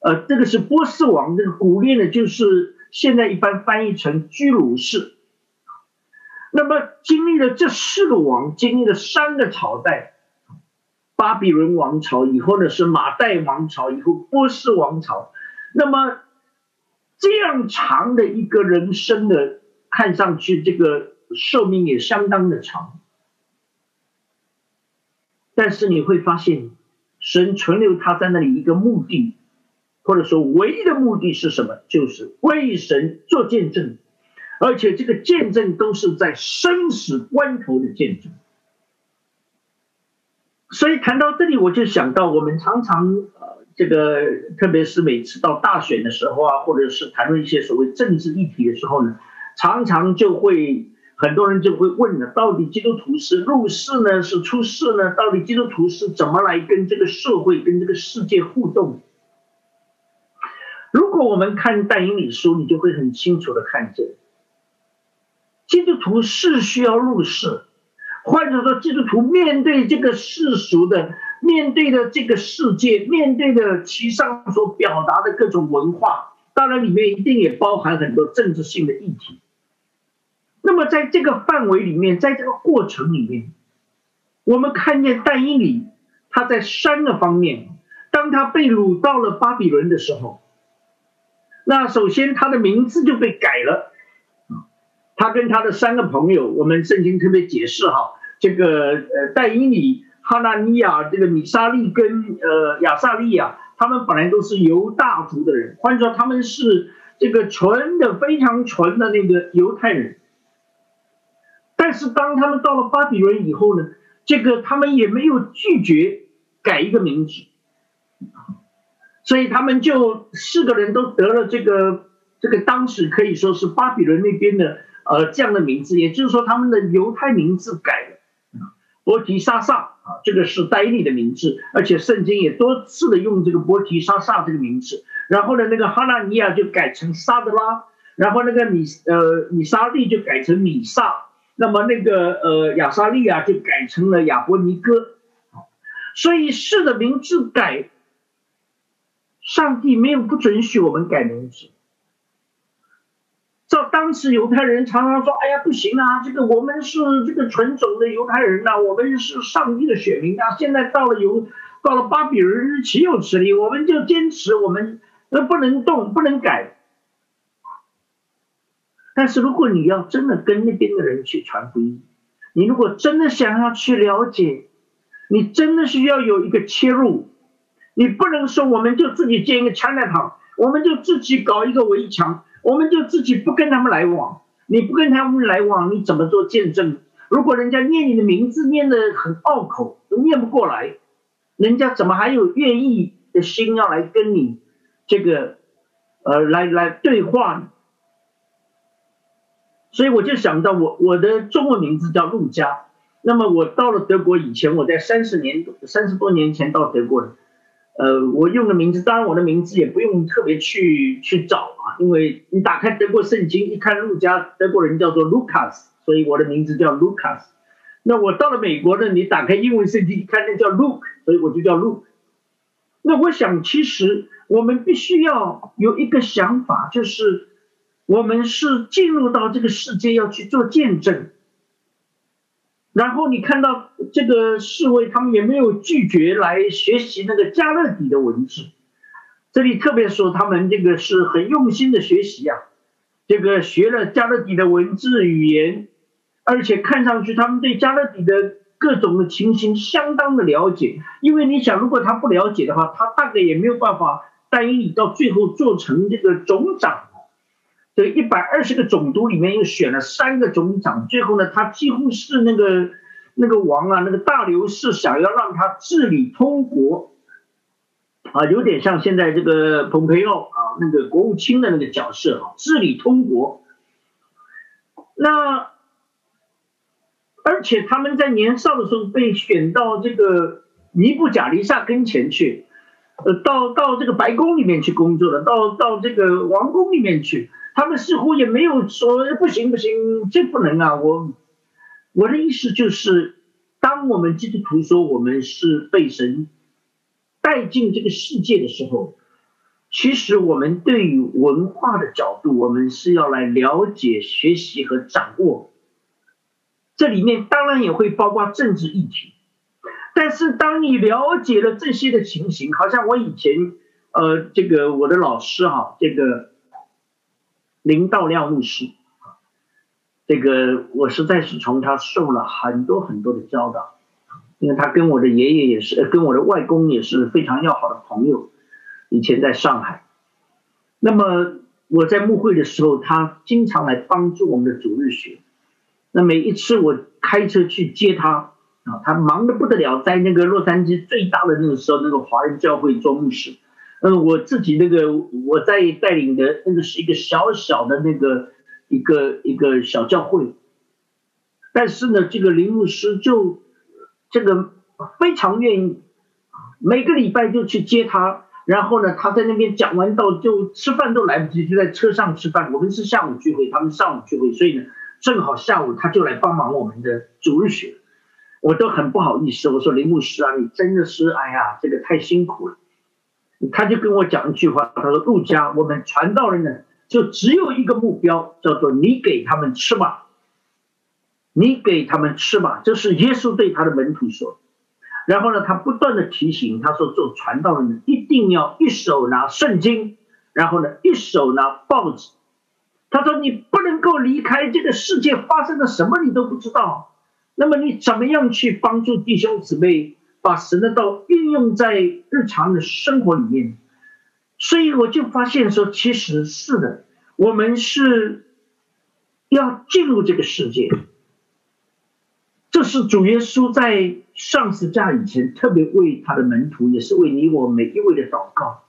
呃，这个是波斯王，这个古列呢，就是现在一般翻译成居鲁士。那么经历了这四个王，经历了三个朝代，巴比伦王朝以后呢是马代王朝，以后波斯王朝。那么这样长的一个人生的，看上去这个寿命也相当的长。但是你会发现，神存留他在那里一个目的，或者说唯一的目的是什么？就是为神做见证，而且这个见证都是在生死关头的见证。所以谈到这里，我就想到我们常常呃，这个特别是每次到大选的时候啊，或者是谈论一些所谓政治议题的时候呢，常常就会。很多人就会问了：到底基督徒是入世呢，是出世呢？到底基督徒是怎么来跟这个社会、跟这个世界互动？如果我们看但以理书，你就会很清楚的看见，基督徒是需要入世，或者说基督徒面对这个世俗的、面对的这个世界、面对的其上所表达的各种文化，当然里面一定也包含很多政治性的议题。那么，在这个范围里面，在这个过程里面，我们看见但以理他在三个方面，当他被掳到了巴比伦的时候，那首先他的名字就被改了，他跟他的三个朋友，我们圣经特别解释哈，这个呃戴因里、哈纳尼亚、这个米沙利跟呃亚萨利亚，他们本来都是犹大族的人，换句话说，他们是这个纯的、非常纯的那个犹太人。但是当他们到了巴比伦以后呢，这个他们也没有拒绝改一个名字，所以他们就四个人都得了这个这个当时可以说是巴比伦那边的呃这样的名字，也就是说他们的犹太名字改了，波提沙萨啊，这个是戴利的名字，而且圣经也多次的用这个波提沙萨这个名字，然后呢那个哈纳尼亚就改成沙德拉，然后那个米呃米沙利就改成米萨。那么那个呃亚沙利亚就改成了亚伯尼哥，所以是的名字改，上帝没有不准许我们改名字。照当时犹太人常常说：“哎呀，不行啊，这个我们是这个纯种的犹太人呐，我们是上帝的选民啊。现在到了犹到了巴比伦，岂有此理？我们就坚持我们那不能动，不能改。”但是如果你要真的跟那边的人去传福音，你如果真的想要去了解，你真的是要有一个切入，你不能说我们就自己建一个枪弹场，我们就自己搞一个围墙，我们就自己不跟他们来往。你不跟他们来往，你怎么做见证？如果人家念你的名字念得很拗口，都念不过来，人家怎么还有愿意的心要来跟你这个呃来来对话呢？所以我就想到我我的中文名字叫陆家，那么我到了德国以前，我在三十年三十多年前到德国，呃，我用的名字，当然我的名字也不用特别去去找啊，因为你打开德国圣经一看陆家，德国人叫做 Lucas，所以我的名字叫 Lucas。那我到了美国呢，你打开英文圣经一看那叫 Luke，所以我就叫 Luke。那我想，其实我们必须要有一个想法，就是我们是进入到这个世界要去做见证。然后你看到这个侍卫，他们也没有拒绝来学习那个加勒底的文字。这里特别说，他们这个是很用心的学习啊，这个学了加勒底的文字语言，而且看上去他们对加勒底的各种的情形相当的了解。因为你想，如果他不了解的话，他大概也没有办法带领你到最后做成这个总长。这一百二十个总督里面又选了三个总长，最后呢，他几乎是那个那个王啊，那个大流士想要让他治理通国，啊，有点像现在这个蓬佩奥啊，那个国务卿的那个角色啊，治理通国。那而且他们在年少的时候被选到这个尼布贾利萨跟前去，呃，到到这个白宫里面去工作了，到到这个王宫里面去。他们似乎也没有说不行不行，这不能啊！我我的意思就是，当我们基督徒说我们是被神带进这个世界的时候，其实我们对于文化的角度，我们是要来了解、学习和掌握。这里面当然也会包括政治议题，但是当你了解了这些的情形，好像我以前呃，这个我的老师哈，这个。林道亮牧师，这个我实在是从他受了很多很多的教导，因为他跟我的爷爷也是，跟我的外公也是非常要好的朋友。以前在上海，那么我在牧会的时候，他经常来帮助我们的主日学。那每一次我开车去接他啊，他忙得不得了，在那个洛杉矶最大的那个时候，那个华人教会做牧师。嗯，我自己那个我在带领的那个是一个小小的那个一个一个小教会，但是呢，这个林牧师就这个非常愿意，每个礼拜就去接他，然后呢，他在那边讲完道就吃饭都来不及，就在车上吃饭。我们是下午聚会，他们上午聚会，所以呢，正好下午他就来帮忙我们的主日学，我都很不好意思，我说林牧师啊，你真的是哎呀，这个太辛苦了。他就跟我讲一句话，他说：“陆家，我们传道人呢，就只有一个目标，叫做你给他们吃吧，你给他们吃吧。”这是耶稣对他的门徒说。然后呢，他不断的提醒他说：“做传道人一定要一手拿圣经，然后呢，一手拿报纸。”他说：“你不能够离开这个世界，发生了什么你都不知道。那么你怎么样去帮助弟兄姊妹？”把神的道运用在日常的生活里面，所以我就发现说，其实是的，我们是要进入这个世界。这是主耶稣在上十字架以前特别为他的门徒，也是为你我每一位的祷告。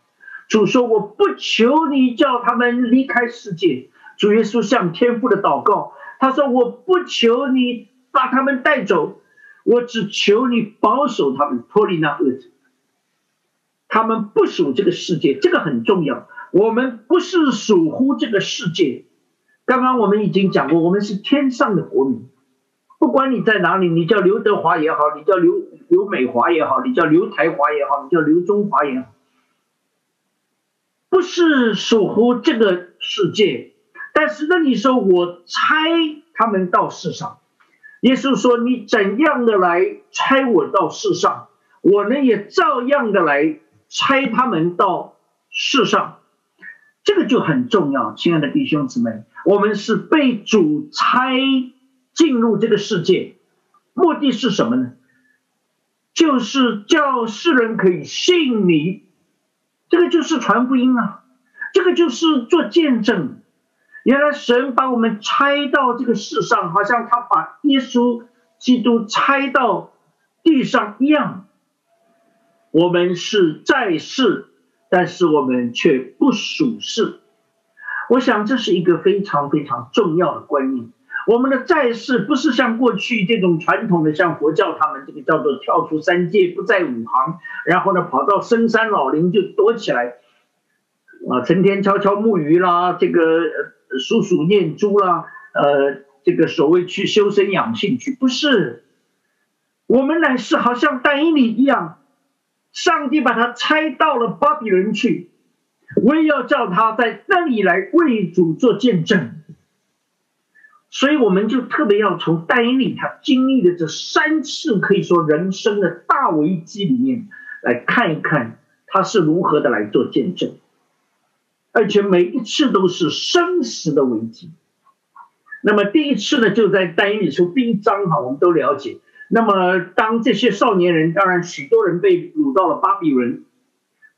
主说：“我不求你叫他们离开世界。”主耶稣向天父的祷告，他说：“我不求你把他们带走。”我只求你保守他们脱离那恶者，他们不属这个世界，这个很重要。我们不是属乎这个世界。刚刚我们已经讲过，我们是天上的国民。不管你在哪里，你叫刘德华也好，你叫刘刘美华也好，你叫刘台华也好，你叫刘中华也好，不是属乎这个世界。但是那你说我猜他们到世上。耶稣说：“你怎样的来拆我到世上，我呢也照样的来拆他们到世上。这个就很重要，亲爱的弟兄姊妹，我们是被主拆进入这个世界，目的是什么呢？就是叫世人可以信你，这个就是传福音啊，这个就是做见证。”原来神把我们拆到这个世上，好像他把耶稣基督拆到地上一样。我们是在世，但是我们却不属世。我想这是一个非常非常重要的观念。我们的在世不是像过去这种传统的，像佛教他们这个叫做跳出三界，不在五行，然后呢跑到深山老林就躲起来，啊，成天悄悄木鱼啦，这个。数数念珠啦，呃，这个所谓去修身养性去，不是，我们乃是好像但以理一样，上帝把他拆到了巴比伦去，我也要叫他在那里来为主做见证。所以我们就特别要从但以理他经历的这三次可以说人生的大危机里面来看一看他是如何的来做见证，而且每一次都是生死的危机。那么第一次呢，就在但以理书第一章哈，我们都了解。那么当这些少年人，当然许多人被掳到了巴比伦，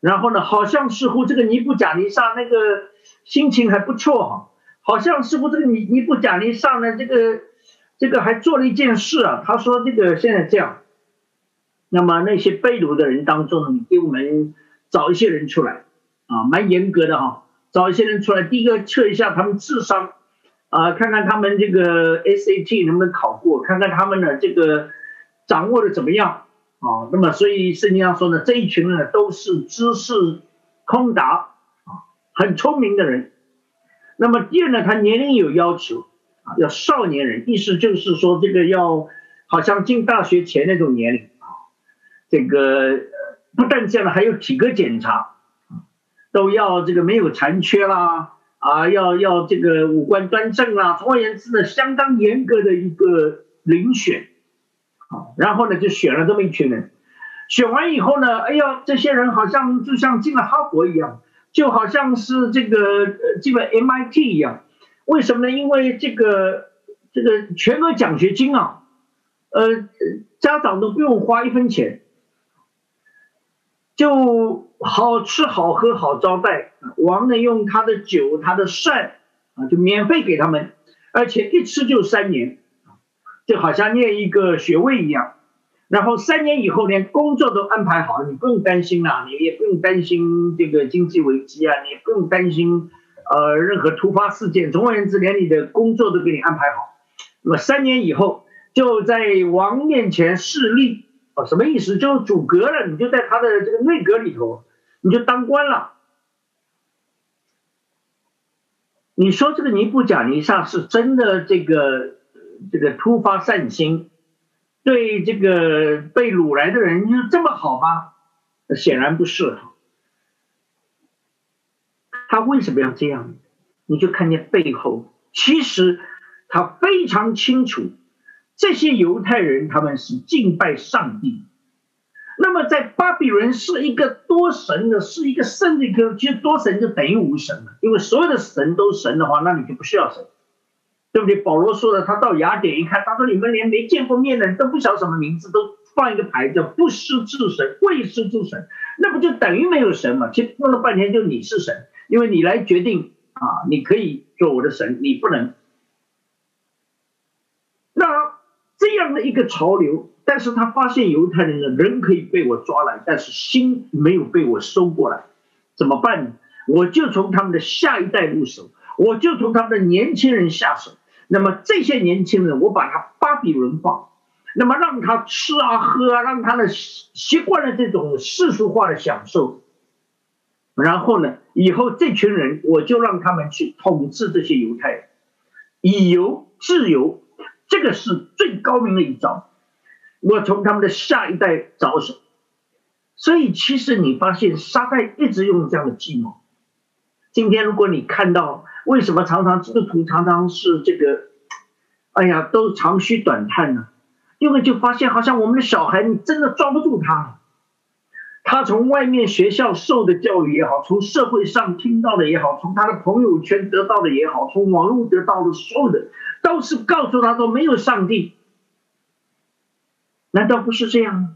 然后呢，好像似乎这个尼布甲尼撒那个心情还不错哈。好像似乎这个尼尼布甲尼撒呢，这个这个还做了一件事啊。他说：“这个现在这样，那么那些被掳的人当中，你给我们找一些人出来啊，蛮严格的哈。找一些人出来，第一个测一下他们智商啊，看看他们这个 SAT 能不能考过，看看他们的这个掌握的怎么样啊。那么所以圣经上说呢，这一群人呢都是知识通达啊，很聪明的人。”那么第二呢，他年龄有要求啊，要少年人，意思就是说这个要好像进大学前那种年龄啊，这个不但这样还有体格检查都要这个没有残缺啦啊，要要这个五官端正啦，总而言之呢，相当严格的一个遴选啊，然后呢就选了这么一群人，选完以后呢，哎呦，这些人好像就像进了哈佛一样。就好像是这个呃，这个 MIT 一样，为什么呢？因为这个这个全额奖学金啊，呃，家长都不用花一分钱，就好吃好喝好招待，王呢用他的酒他的膳啊，就免费给他们，而且一吃就三年，就好像念一个学位一样。然后三年以后连工作都安排好，你不用担心了，你也不用担心这个经济危机啊，你也不用担心呃任何突发事件。总而言之，连你的工作都给你安排好。那么三年以后就在王面前示例啊，什么意思？就阻隔了，你就在他的这个内阁里头，你就当官了。你说这个尼布甲尼撒是真的这个这个突发善心？对这个被掳来的人就这么好吗？显然不是。他为什么要这样？你就看见背后，其实他非常清楚，这些犹太人他们是敬拜上帝。那么在巴比伦是一个多神的，是一个圣的，可其实多神就等于无神了，因为所有的神都神的话，那你就不需要神。对不对？保罗说的，他到雅典一看，他说你们连没见过面的都不晓什么名字，都放一个牌叫不失之神，未失之神，那不就等于没有神吗？其实弄了半天就你是神，因为你来决定啊，你可以做我的神，你不能。这样的一个潮流，但是他发现犹太人的人可以被我抓来，但是心没有被我收过来，怎么办呢？我就从他们的下一代入手，我就从他们的年轻人下手。那么这些年轻人，我把他巴比伦化，那么让他吃啊喝啊，让他呢习惯了这种世俗化的享受，然后呢，以后这群人我就让他们去统治这些犹太人，以由自由，这个是最高明的一招。我从他们的下一代着手，所以其实你发现沙袋一直用这样的计谋。今天如果你看到。为什么常常基督徒常常是这个？哎呀，都长吁短叹呢？因为就发现好像我们的小孩，你真的抓不住他。他从外面学校受的教育也好，从社会上听到的也好，从他的朋友圈得到的也好，从网络得到的所有的，都是告诉他说没有上帝。难道不是这样吗？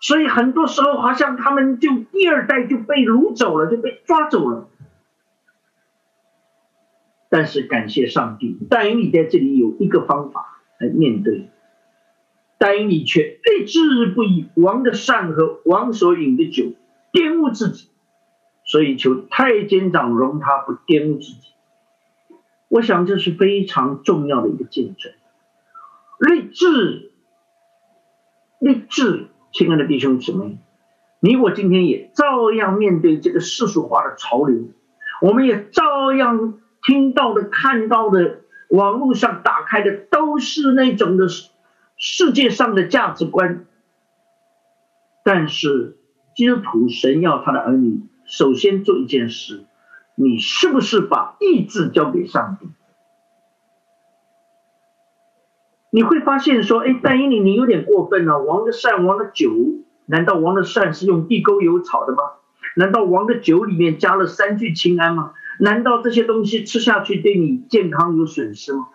所以很多时候好像他们就第二代就被掳走了，就被抓走了。但是感谢上帝，但愿你在这里有一个方法来面对，但你却对日不以王的善和王所饮的酒玷污自己，所以求太监长容他不玷污自己。我想这是非常重要的一个见证。立志，立志，亲爱的弟兄姊妹，你我今天也照样面对这个世俗化的潮流，我们也照样。听到的、看到的、网络上打开的，都是那种的世界上的价值观。但是，基督徒神要他的儿女首先做一件事，你是不是把意志交给上帝？你会发现说，哎，但以理你有点过分了，王的膳，王的酒，难道王的膳是用地沟油炒的吗？难道王的酒里面加了三聚氰胺吗？难道这些东西吃下去对你健康有损失吗？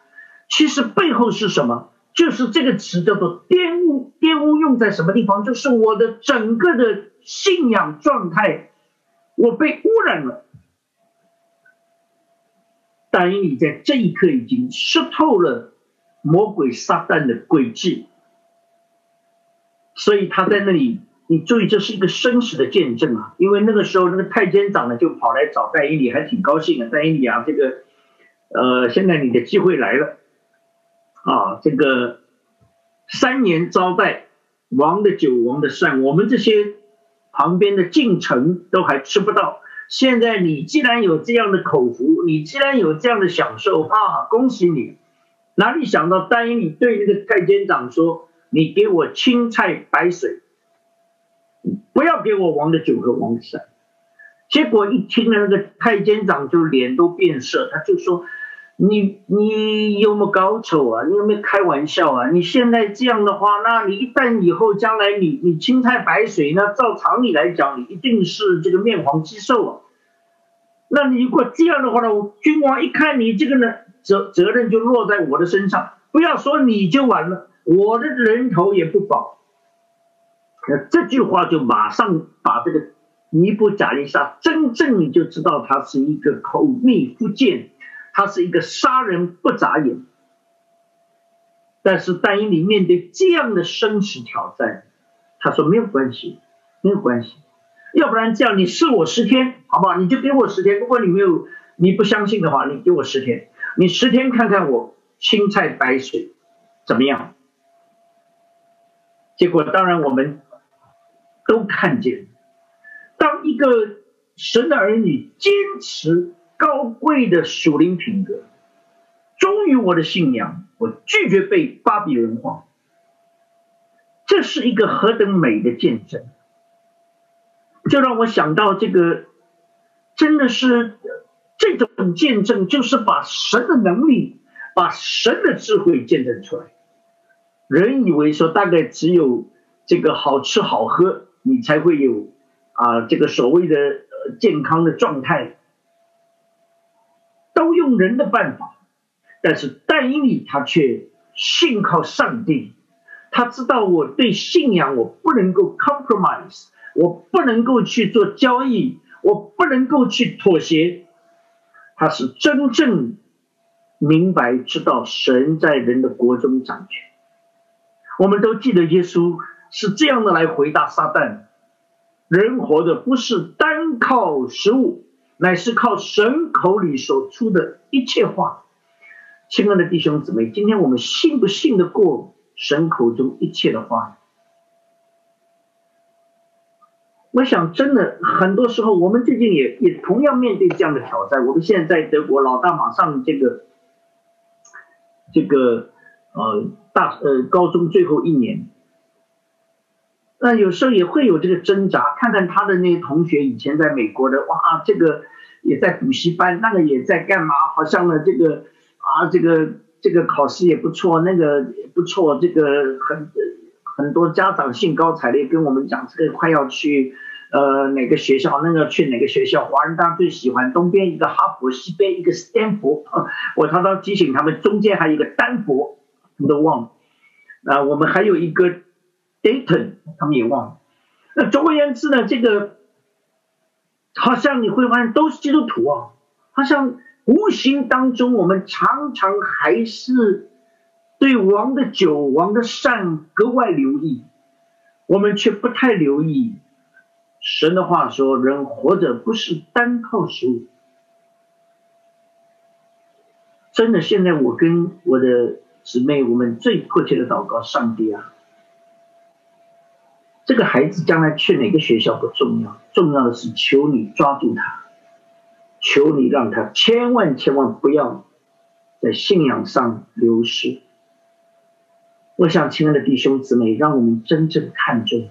其实背后是什么？就是这个词叫做玷污。玷污用在什么地方？就是我的整个的信仰状态，我被污染了。但以理在这一刻已经湿透了魔鬼撒旦的诡计，所以他在那里。你注意，这是一个生死的见证啊！因为那个时候，那个太监长呢就跑来找戴伊里，还挺高兴的。戴伊里啊，这个，呃，现在你的机会来了，啊，这个三年招待王的酒，王的膳，我们这些旁边的进城都还吃不到。现在你既然有这样的口福，你既然有这样的享受啊，恭喜你！哪里想到戴伊里对那个太监长说：“你给我青菜白水。”不要给我王的酒和王的膳。结果一听了，那个太监长就脸都变色，他就说：“你你有没有搞丑啊？你有没有开玩笑啊？你现在这样的话，那你一旦以后将来你你青菜白水，那照常理来讲，你一定是这个面黄肌瘦啊。那你如果这样的话呢，君王一看你这个呢，责责任就落在我的身上。不要说你就完了，我的人头也不保。”那这句话就马上把这个尼布贾利沙真正你就知道他是一个口蜜腹剑，他是一个杀人不眨眼。但是但以理面对这样的生死挑战，他说没有关系，没有关系，要不然这样你试我十天，好不好？你就给我十天。如果你没有你不相信的话，你给我十天，你十天看看我青菜白水怎么样？结果当然我们。都看见，当一个神的儿女坚持高贵的属灵品格，忠于我的信仰，我拒绝被巴比伦化，这是一个何等美的见证！就让我想到这个，真的是这种见证，就是把神的能力、把神的智慧见证出来。人以为说，大概只有这个好吃好喝。你才会有啊，这个所谓的健康的状态，人的办法，但是但以理他却信靠上帝，他知道我对信仰我不能够 compromise，我不能够去做交易，我不能够去妥协，他是真正明白知道神在人的国中掌权，我们都记得耶稣。是这样的来回答撒旦：人活的不是单靠食物，乃是靠神口里所出的一切话。亲爱的弟兄姊妹，今天我们信不信得过神口中一切的话？我想，真的很多时候，我们最近也也同样面对这样的挑战。我们现在在德国，老大马上这个这个呃大呃高中最后一年。那有时候也会有这个挣扎，看看他的那些同学以前在美国的，哇，这个也在补习班，那个也在干嘛？好像呢，这个啊，这个这个考试也不错，那个也不错，这个很很多家长兴高采烈跟我们讲，这个快要去呃哪个学校，那个去哪个学校？华人当然最喜欢东边一个哈佛，西边一个斯坦福。我常常提醒他们，中间还有一个丹佛，你都忘了。啊，我们还有一个。Dayton，他们也忘了。那总而言之呢，这个好像你会发现都是基督徒啊，好像无形当中我们常常还是对王的酒、王的善格外留意，我们却不太留意神的话说：人活着不是单靠食物。真的，现在我跟我的姊妹，我们最迫切的祷告，上帝啊！这个孩子将来去哪个学校不重要，重要的是求你抓住他，求你让他千万千万不要在信仰上流失。我想，亲爱的弟兄姊妹，让我们真正看重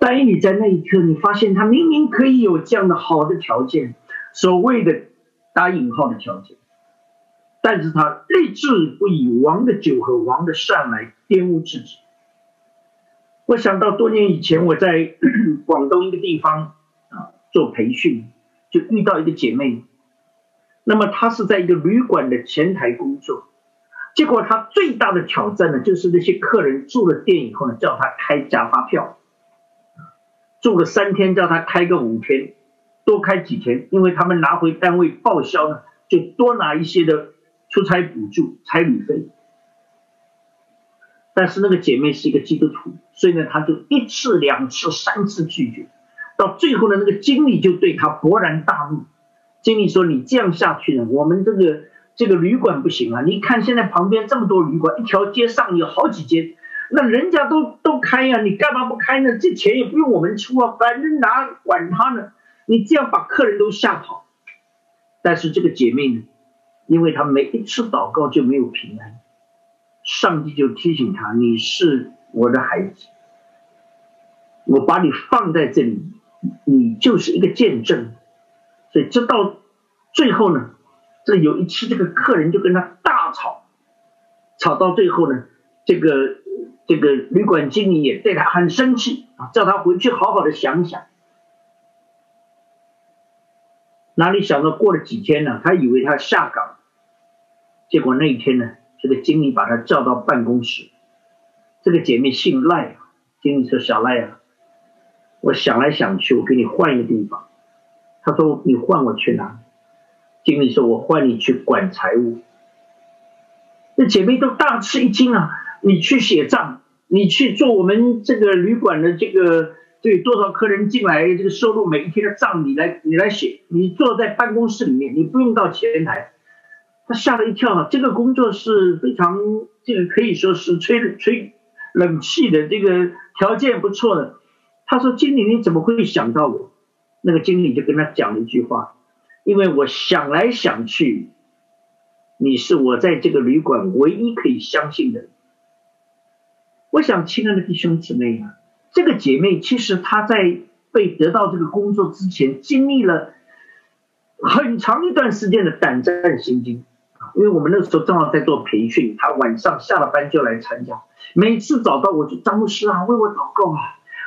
当你在那一刻，你发现他明明可以有这样的好的条件，所谓的打引号的条件，但是他立志不以王的酒和王的善来玷污自己。我想到多年以前我在 广东一个地方啊做培训，就遇到一个姐妹，那么她是在一个旅馆的前台工作，结果她最大的挑战呢，就是那些客人住了店以后呢，叫她开假发票。住了三天，叫他开个五天，多开几天，因为他们拿回单位报销呢，就多拿一些的出差补助、差旅费。但是那个姐妹是一个基督徒，所以呢，她就一次、两次、三次拒绝，到最后呢，那个经理就对她勃然大怒。经理说：“你这样下去呢，我们这个这个旅馆不行啊！你看现在旁边这么多旅馆，一条街上有好几间。”那人家都都开呀，你干嘛不开呢？这钱也不用我们出啊，反正哪管他呢？你这样把客人都吓跑。但是这个姐妹呢，因为她每一次祷告就没有平安，上帝就提醒他：你是我的孩子，我把你放在这里，你就是一个见证。所以这到最后呢，这个有一次这个客人就跟他大吵，吵到最后呢，这个。这个旅馆经理也对他很生气啊，叫他回去好好的想想。哪里想到过了几天呢？他以为他下岗，结果那一天呢，这个经理把他叫到办公室。这个姐妹姓赖啊，经理说：“小赖啊，我想来想去，我给你换一个地方。”他说：“你换我去哪？”经理说：“我换你去管财务。”那姐妹都大吃一惊啊。你去写账，你去做我们这个旅馆的这个对多少客人进来这个收入每一天的账，你来你来写。你坐在办公室里面，你不用到前台。他吓了一跳，这个工作是非常这个可以说是吹吹冷气的，这个条件不错的。他说：“经理，你怎么会想到我？”那个经理就跟他讲了一句话：“因为我想来想去，你是我在这个旅馆唯一可以相信的。”我想，亲爱的弟兄姊妹啊，这个姐妹其实她在被得到这个工作之前，经历了很长一段时间的胆战心惊因为我们那时候正好在做培训，他晚上下了班就来参加，每次找到我就张牧师啊，为我祷告啊，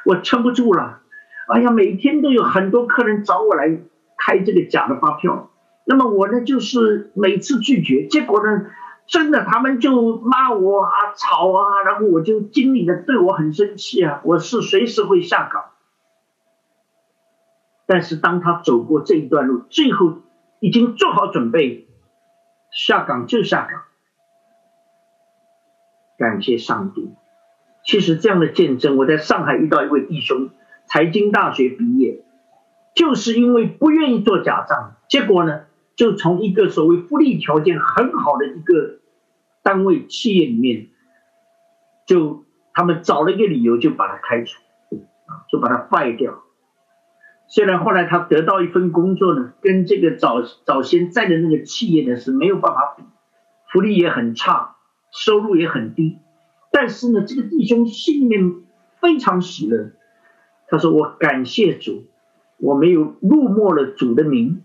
我撑不住了。哎呀，每天都有很多客人找我来开这个假的发票，那么我呢就是每次拒绝，结果呢。真的，他们就骂我啊，吵啊，然后我就经理的对我很生气啊，我是随时会下岗。但是当他走过这一段路，最后已经做好准备下岗就下岗，感谢上帝。其实这样的见证，我在上海遇到一位弟兄，财经大学毕业，就是因为不愿意做假账，结果呢？就从一个所谓福利条件很好的一个单位企业里面，就他们找了一个理由就把他开除，啊，就把他败掉。虽然后来他得到一份工作呢，跟这个早早先在的那个企业呢是没有办法比，福利也很差，收入也很低，但是呢，这个弟兄心里面非常喜乐。他说：“我感谢主，我没有入没了主的名。”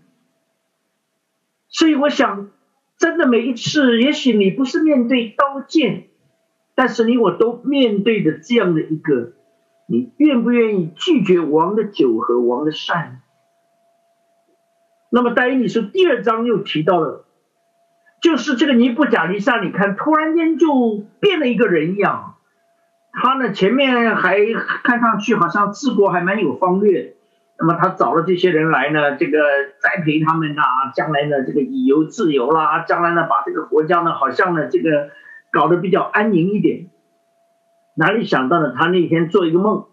所以我想，真的每一次，也许你不是面对刀剑，但是你我都面对着这样的一个，你愿不愿意拒绝王的酒和王的善？那么，大于你说第二章又提到了，就是这个尼布甲尼撒，你看突然间就变了一个人一样，他呢前面还看上去好像治国还蛮有方略。那么他找了这些人来呢，这个栽培他们呐，将来呢这个以游自由啦，将来呢把这个国家呢好像呢这个搞得比较安宁一点。哪里想到呢？他那天做一个梦，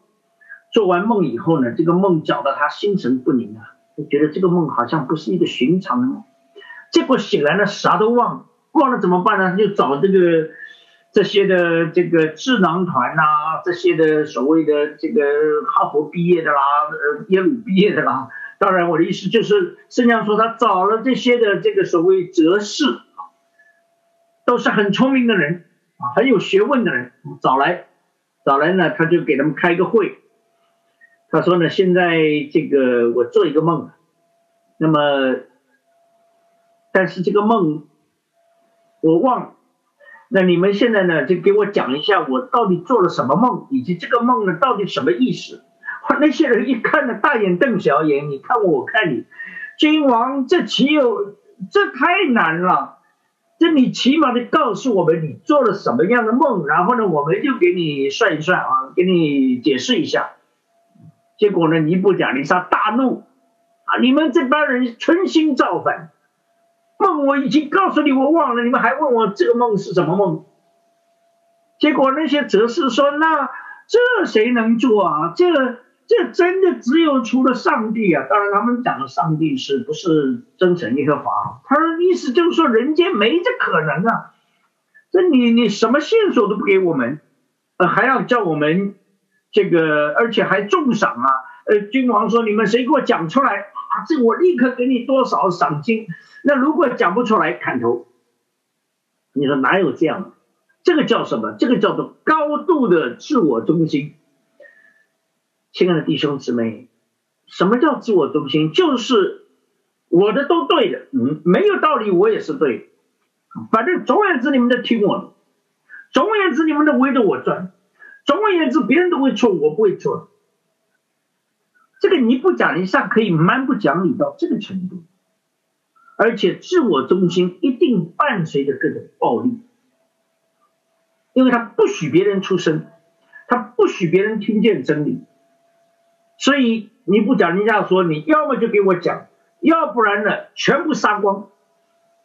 做完梦以后呢，这个梦搅得他心神不宁啊，就觉得这个梦好像不是一个寻常的梦。结果醒来了啥都忘了，忘了怎么办呢？就找这个。这些的这个智囊团呐，这些的所谓的这个哈佛毕业的啦，耶鲁毕业的啦，当然我的意思就是，圣上说他找了这些的这个所谓哲士，都是很聪明的人啊，很有学问的人，找来，找来呢，他就给他们开个会，他说呢，现在这个我做一个梦，那么，但是这个梦我忘了。那你们现在呢，就给我讲一下，我到底做了什么梦，以及这个梦呢，到底什么意思？那些人一看呢，大眼瞪小眼，你看我，我看你，君王，这岂有？这太难了。这你起码得告诉我们你做了什么样的梦，然后呢，我们就给你算一算啊，给你解释一下。结果呢，尼布甲尼撒大怒啊！你们这帮人存心造反，梦我已经告诉你，我忘了，你们还问我这个梦是什么梦？结果那些哲士说：“那这谁能做啊？这。”这真的只有除了上帝啊！当然，他们讲的上帝是不是真神耶和华？他的意思就是说，人间没这可能啊！这你你什么线索都不给我们，呃，还要叫我们这个，而且还重赏啊！呃，君王说你们谁给我讲出来啊？这我立刻给你多少赏金。那如果讲不出来，砍头。你说哪有这样的？这个叫什么？这个叫做高度的自我中心。亲爱的弟兄姊妹，什么叫自我中心？就是我的都对的，嗯，没有道理，我也是对的。反正总而言之，你们都听我的；总而言之，你们都围着我转；总而言之，别人都会错，我不会错。这个你不讲理上可以蛮不讲理到这个程度，而且自我中心一定伴随着各种暴力，因为他不许别人出声，他不许别人听见真理。所以你不讲，人家说你要么就给我讲，要不然呢全部杀光。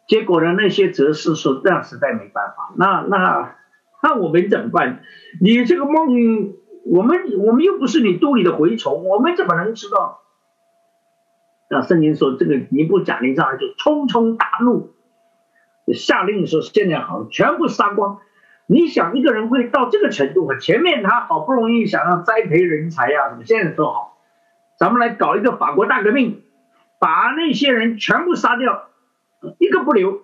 结果呢，那些哲士说这样实在没办法，那那那我们怎么办？你这个梦，我们我们又不是你肚里的蛔虫，我们怎么能知道？那圣经说这个尼布甲尼撒就冲冲大怒，下令说现在好，全部杀光。你想一个人会到这个程度吗？前面他好不容易想要栽培人才呀，什么现在说好，咱们来搞一个法国大革命，把那些人全部杀掉，一个不留。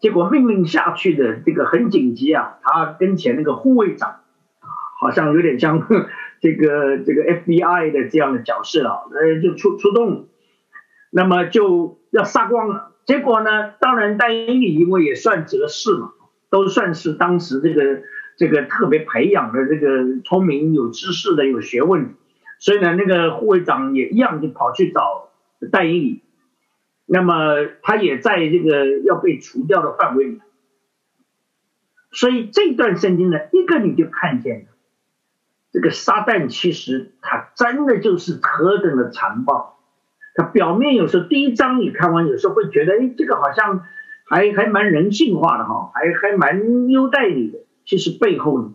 结果命令下去的这个很紧急啊，他跟前那个护卫长，好像有点像 这个这个 FBI 的这样的角色啊，呃，就出出动，那么就要杀光了。结果呢，当然戴英里因为也算哲士嘛。都算是当时这个这个特别培养的这个聪明有知识的有学问，所以呢，那个护卫长也一样就跑去找戴英，那么他也在这个要被除掉的范围里，所以这段圣经呢，一个你就看见了，这个撒旦其实他真的就是何等的残暴，他表面有时候第一章你看完有时候会觉得，哎，这个好像。还还蛮人性化的哈，还还蛮优待你的。其实背后呢，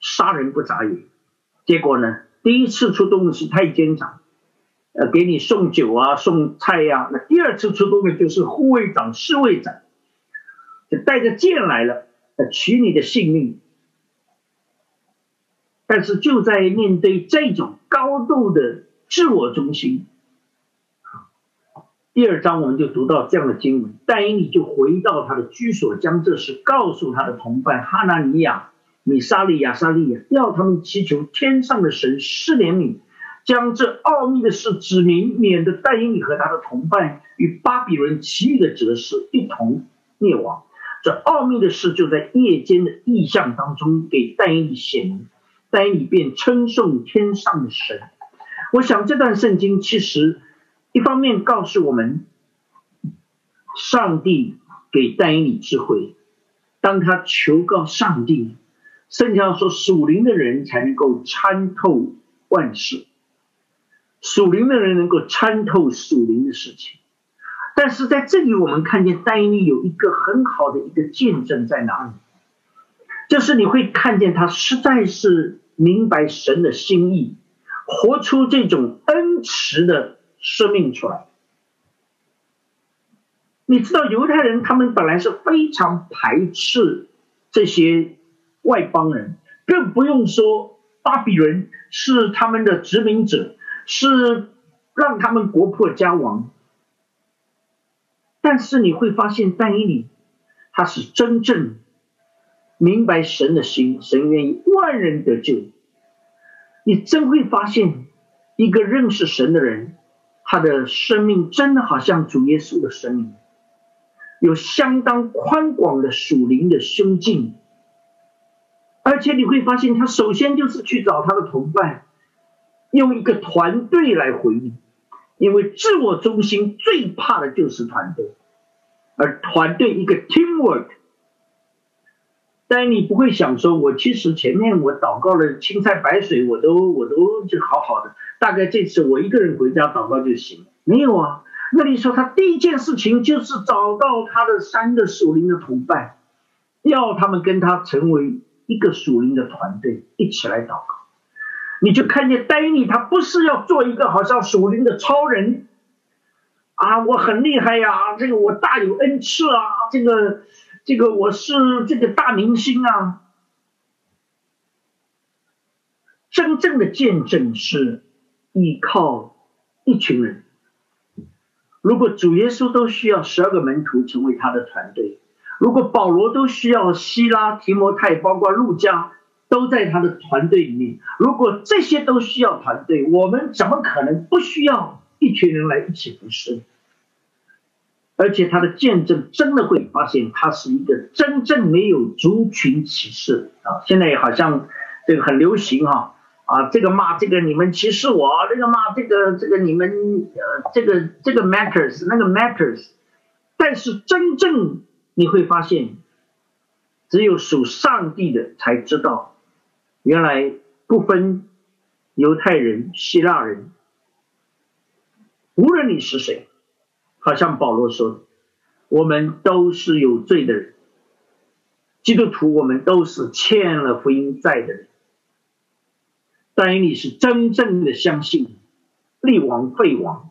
杀人不眨眼。结果呢，第一次出动的是太监长，呃，给你送酒啊，送菜呀。那第二次出动的就是护卫长、侍卫长，就带着剑来了，呃，取你的性命。但是就在面对这种高度的自我中心。第二章我们就读到这样的经文，但以理就回到他的居所，将这事告诉他的同伴哈拿尼亚、米沙利亚、沙利亚，要他们祈求天上的神施怜悯，将这奥秘的事指明，免得但以理和他的同伴与巴比伦其余的哲士一同灭亡。这奥秘的事就在夜间的异象当中给但以理显明，但以理便称颂天上的神。我想这段圣经其实。一方面告诉我们，上帝给但以理智慧，当他求告上帝，圣经上说属灵的人才能够参透万事，属灵的人能够参透属灵的事情。但是在这里，我们看见但以理有一个很好的一个见证在哪里？就是你会看见他实在是明白神的心意，活出这种恩慈的。生命出来，你知道犹太人他们本来是非常排斥这些外邦人，更不用说巴比伦是他们的殖民者，是让他们国破家亡。但是你会发现，但以理他是真正明白神的心，神愿意万人得救。你真会发现，一个认识神的人，他的生命真的好像主耶稣的生命，有相当宽广的属灵的胸襟，而且你会发现，他首先就是去找他的同伴，用一个团队来回应，因为自我中心最怕的就是团队，而团队一个 teamwork。但你不会想说，我其实前面我祷告了青菜白水，我都我都就好好的。大概这次我一个人回家祷告就行。没有啊，那你说他第一件事情就是找到他的三个属灵的同伴，要他们跟他成为一个属灵的团队，一起来祷告。你就看见丹尼，他不是要做一个好像属灵的超人啊，我很厉害呀，这个我大有恩赐啊，这个。这个我是这个大明星啊！真正的见证是依靠一群人。如果主耶稣都需要十二个门徒成为他的团队，如果保罗都需要希拉、提摩太，包括路加都在他的团队里面，如果这些都需要团队，我们怎么可能不需要一群人来一起服侍？而且他的见证真的会发现，他是一个真正没有族群歧视啊！现在好像这个很流行哈啊，这个骂这个你们歧视我，这个骂这个这个你们呃这个这个 matters 那个 matters，但是真正你会发现，只有属上帝的才知道，原来不分犹太人、希腊人，无论你是谁。好像保罗说的：“我们都是有罪的人，基督徒，我们都是欠了福音债的人。但你是真正的相信，立王废王，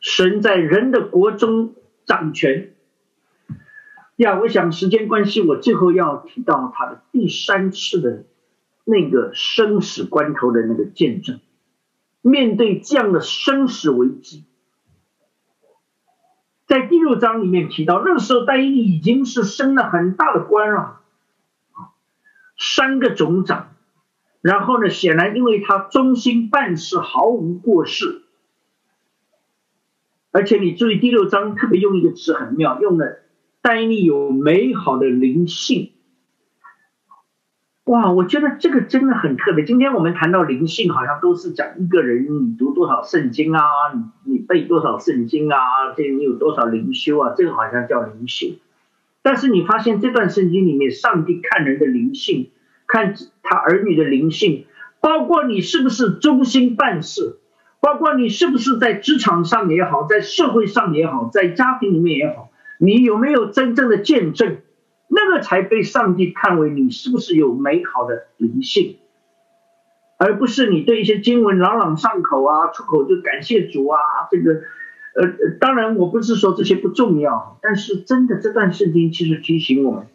神在人的国中掌权。呀，我想时间关系，我最后要提到他的第三次的那个生死关头的那个见证。面对这样的生死危机。”在第六章里面提到，那个时候戴伊已经是升了很大的官了，三个总长。然后呢，显然因为他忠心办事，毫无过失。而且你注意第六章特别用一个词很妙，用了戴伊有美好的灵性。哇，我觉得这个真的很特别。今天我们谈到灵性，好像都是讲一个人你读多少圣经啊，你你背多少圣经啊，这你有多少灵修啊，这个好像叫灵性。但是你发现这段圣经里面，上帝看人的灵性，看他儿女的灵性，包括你是不是忠心办事，包括你是不是在职场上也好，在社会上也好，在家庭里面也好，你有没有真正的见证？那个才被上帝看为你是不是有美好的灵性，而不是你对一些经文朗朗上口啊，出口就感谢主啊。这个，呃，当然我不是说这些不重要，但是真的这段圣经其实提醒我们，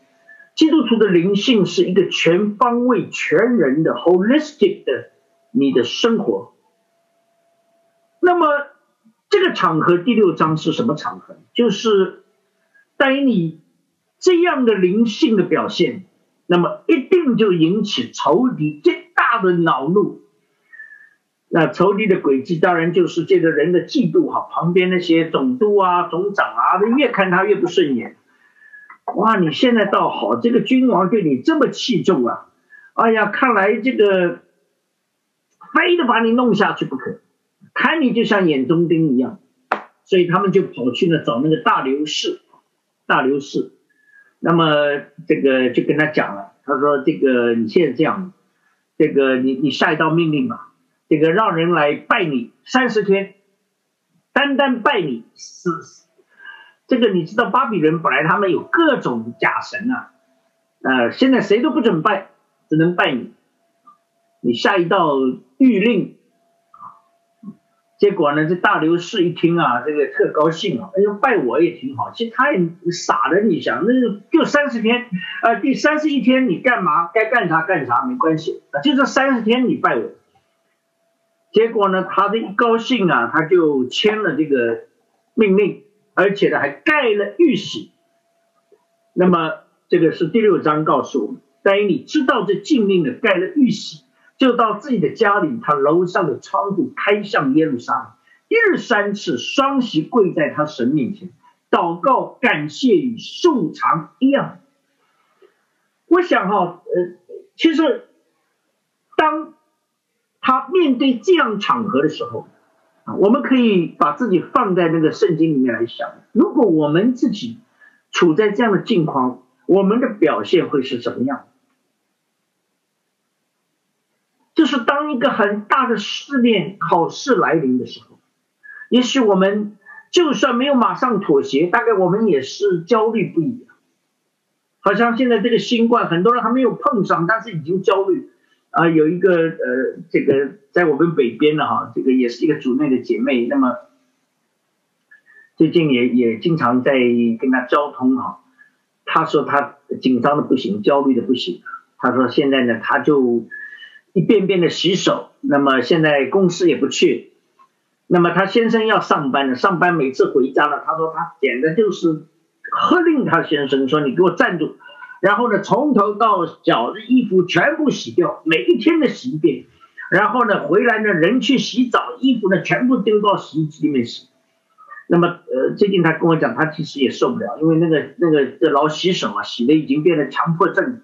基督徒的灵性是一个全方位、全人的 holistic 的你的生活。那么这个场合第六章是什么场合？就是当你。这样的灵性的表现，那么一定就引起仇敌最大的恼怒。那仇敌的诡计当然就是这个人的嫉妒哈，旁边那些总督啊、总长啊，他越看他越不顺眼。哇，你现在倒好，这个君王对你这么器重啊！哎呀，看来这个非得把你弄下去不可，看你就像眼中钉一样。所以他们就跑去呢找那个大流士，大流士。那么这个就跟他讲了，他说：“这个你现在这样，这个你你下一道命令吧，这个让人来拜你三十天，单单拜你是这个你知道巴比伦本来他们有各种假神啊，呃，现在谁都不准拜，只能拜你，你下一道谕令。”结果呢，这大刘氏一听啊，这个特高兴啊，哎呦，拜我也挺好。其实他也傻的，你想，那就三十天，呃，第三十一天你干嘛？该干啥干啥，没关系啊，就这三十天你拜我。结果呢，他这一高兴啊，他就签了这个命令，而且呢还盖了玉玺。那么这个是第六章告诉我们，但你知道这禁令的盖了玉玺。就到自己的家里，他楼上的窗户开向耶路撒冷，一日三次双膝跪在他神面前，祷告感谢与素常一样。我想哈，呃，其实当他面对这样场合的时候，啊，我们可以把自己放在那个圣经里面来想，如果我们自己处在这样的境况，我们的表现会是什么样？就是当一个很大的试炼、考试来临的时候，也许我们就算没有马上妥协，大概我们也是焦虑不已。好像现在这个新冠，很多人还没有碰上，但是已经焦虑。啊，有一个呃，这个在我们北边的哈，这个也是一个组内的姐妹，那么最近也也经常在跟她交通哈。她说她紧张的不行，焦虑的不行。她说现在呢，她就。一遍遍的洗手，那么现在公司也不去，那么他先生要上班了，上班每次回家了，他说他简直就是喝令他先生说你给我站住，然后呢从头到脚的衣服全部洗掉，每一天的洗一遍，然后呢回来呢人去洗澡，衣服呢全部丢到洗衣机里面洗，那么呃最近他跟我讲他其实也受不了，因为那个那个这老洗手啊洗的已经变得强迫症，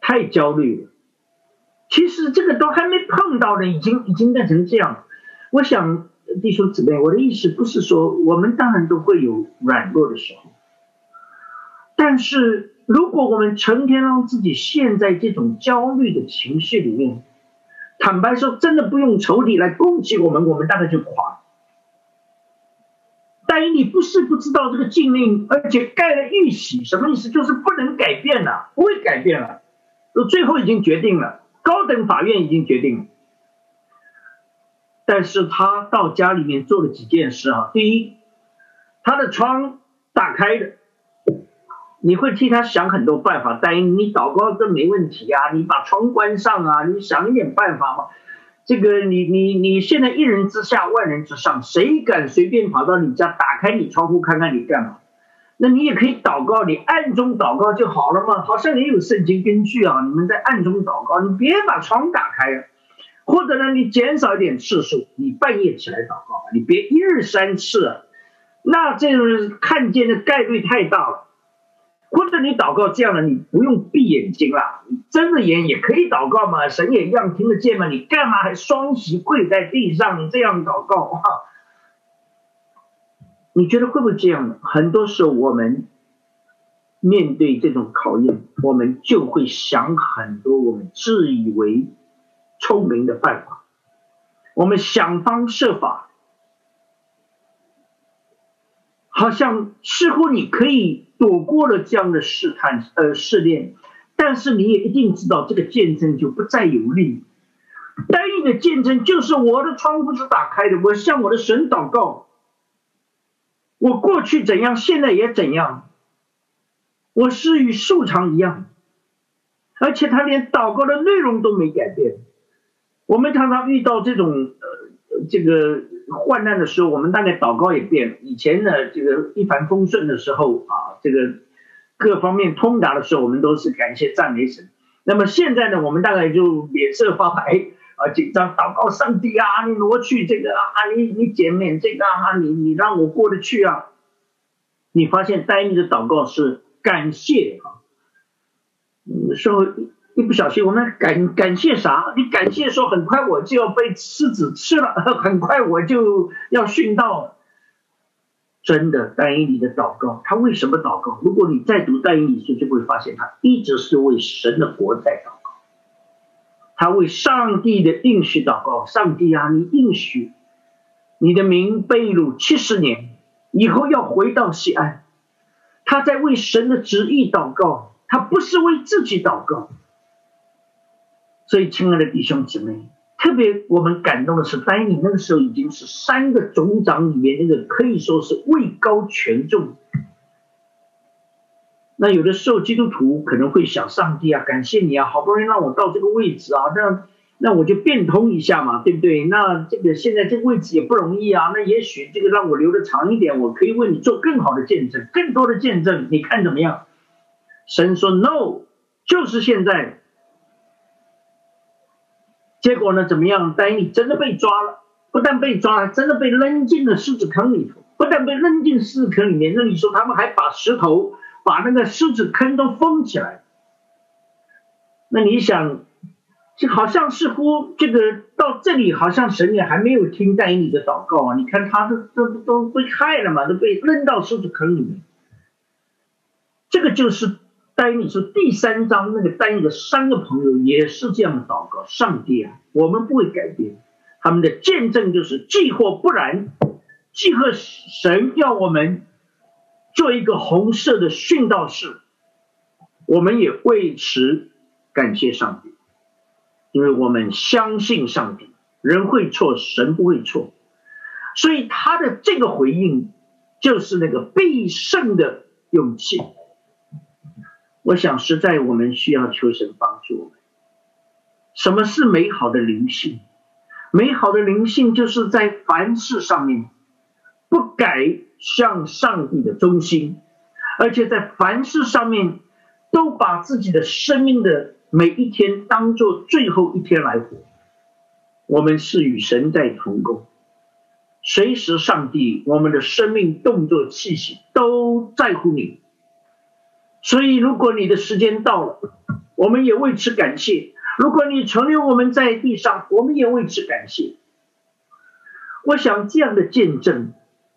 太焦虑了。其实这个都还没碰到呢，已经已经变成这样。我想弟兄姊妹，我的意思不是说我们当然都会有软弱的时候，但是如果我们成天让自己陷在这种焦虑的情绪里面，坦白说，真的不用仇敌来攻击我们，我们大概就垮。但你不是不知道这个禁令，而且盖了玉玺，什么意思？就是不能改变了，不会改变了，都最后已经决定了。高等法院已经决定了，但是他到家里面做了几件事啊。第一，他的窗打开的，你会替他想很多办法。但你祷告这没问题啊，你把窗关上啊，你想一点办法嘛。这个你你你现在一人之下万人之上，谁敢随便跑到你家打开你窗户看看你干嘛？那你也可以祷告，你暗中祷告就好了嘛。好像也有圣经根据啊。你们在暗中祷告，你别把窗打开，或者呢，你减少一点次数，你半夜起来祷告，你别一日三次啊，那这种人看见的概率太大了。或者你祷告这样的，你不用闭眼睛了，你睁着眼也可以祷告嘛，神也一样听得见嘛。你干嘛还双膝跪在地上这样祷告啊？你觉得会不会这样呢？很多时候，我们面对这种考验，我们就会想很多我们自以为聪明的办法，我们想方设法，好像似乎你可以躲过了这样的试探呃试炼，但是你也一定知道，这个见证就不再有力。单一的见证就是我的窗户是打开的，我向我的神祷告。我过去怎样，现在也怎样。我是与素常一样，而且他连祷告的内容都没改变。我们常常遇到这种呃这个患难的时候，我们大概祷告也变了。以前呢，这个一帆风顺的时候啊，这个各方面通达的时候，我们都是感谢赞美神。那么现在呢，我们大概就脸色发白。啊，紧张祷告上帝啊，你挪去这个啊，你你减免这个啊，你你让我过得去啊。你发现呆尼的祷告是感谢啊，说一不小心我们感感谢啥？你感谢说很快我就要被狮子吃了，很快我就要殉道。真的，戴伊里的祷告，他为什么祷告？如果你再读戴伊里书，就会发现他一直是为神的国在祷。他为上帝的应许祷告，上帝啊，你应许你的名被掳七十年以后要回到西安。他在为神的旨意祷告，他不是为自己祷告。所以，亲爱的弟兄姊妹，特别我们感动的是，丹尼那个时候已经是三个总长里面那个可以说是位高权重。那有的时候基督徒可能会想，上帝啊，感谢你啊，好不容易让我到这个位置啊，那那我就变通一下嘛，对不对？那这个现在这个位置也不容易啊，那也许这个让我留的长一点，我可以为你做更好的见证，更多的见证，你看怎么样？神说 no，就是现在，结果呢，怎么样？丹尼真的被抓了，不但被抓了，真的被扔进了狮子坑里头。不但被扔进狮子坑里面，那你说他们还把石头把那个狮子坑都封起来？那你想，这好像似乎这个到这里，好像神也还没有听丹尼的祷告啊！你看他都都都被害了嘛，都被扔到狮子坑里面。这个就是丹尼说第三章那个丹尼的三个朋友也是这样的祷告：上帝啊，我们不会改变。他们的见证就是，既或不然。既和神要我们做一个红色的殉道士，我们也为此感谢上帝，因为我们相信上帝，人会错，神不会错，所以他的这个回应就是那个必胜的勇气。我想实在我们需要求神帮助我们。什么是美好的灵性？美好的灵性就是在凡事上面。不改向上帝的忠心，而且在凡事上面都把自己的生命的每一天当做最后一天来活。我们是与神在同工，随时上帝我们的生命动作气息都在乎你。所以，如果你的时间到了，我们也为此感谢；如果你存留我们在地上，我们也为此感谢。我想这样的见证。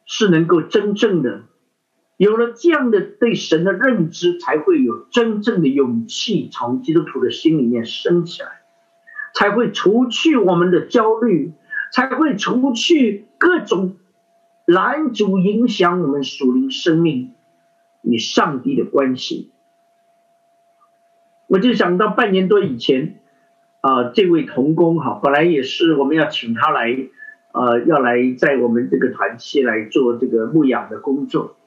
是能够真正的有了这样的对神的认知，才会有真正的勇气从基督徒的心里面升起来，才会除去我们的焦虑，才会除去各种拦阻影响我们属灵生命与上帝的关系。我就想到半年多以前啊，这位童工哈，本来也是我们要请他来。呃，要来在我们这个团契来做这个牧养的工作。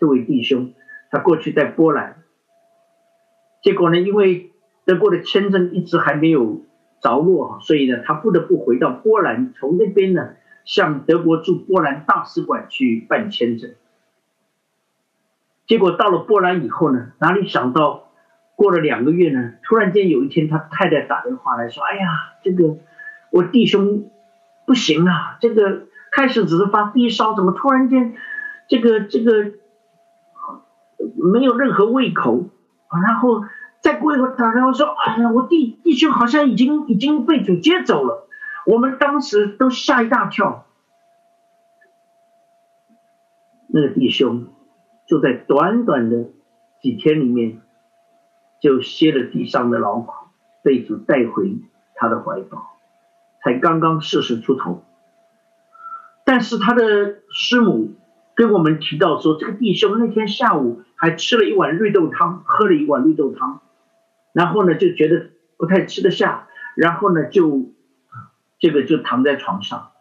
这位弟兄，他过去在波兰，结果呢，因为德国的签证一直还没有着落，所以呢，他不得不回到波兰，从那边呢向德国驻波兰大使馆去办签证。结果到了波兰以后呢，哪里想到过了两个月呢，突然间有一天，他太太打电话来说：“哎呀，这个我弟兄。”不行啊！这个开始只是发低烧，怎么突然间，这个这个没有任何胃口，然后再过一会儿打电话说：“哎呀，我弟弟兄好像已经已经被主接走了。”我们当时都吓一大跳。那个弟兄就在短短的几天里面，就歇了地上的劳苦，被主带回他的怀抱。才刚刚四十出头，但是他的师母跟我们提到说，这个弟兄那天下午还吃了一碗绿豆汤，喝了一碗绿豆汤，然后呢就觉得不太吃得下，然后呢就这个就躺在床上。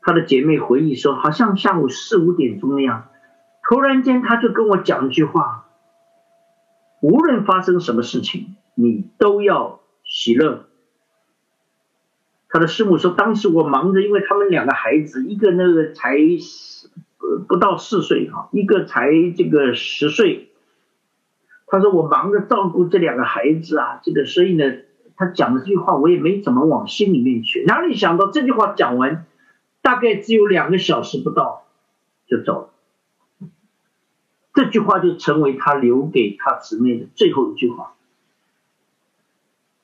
他的姐妹回忆说，好像下午四五点钟那样，突然间他就跟我讲一句话：无论发生什么事情，你都要喜乐。他的师母说：“当时我忙着，因为他们两个孩子，一个那个才不到四岁哈，一个才这个十岁。他说我忙着照顾这两个孩子啊，这个所以呢，他讲的这句话我也没怎么往心里面去。哪里想到这句话讲完，大概只有两个小时不到就走了。这句话就成为他留给他姊妹的最后一句话。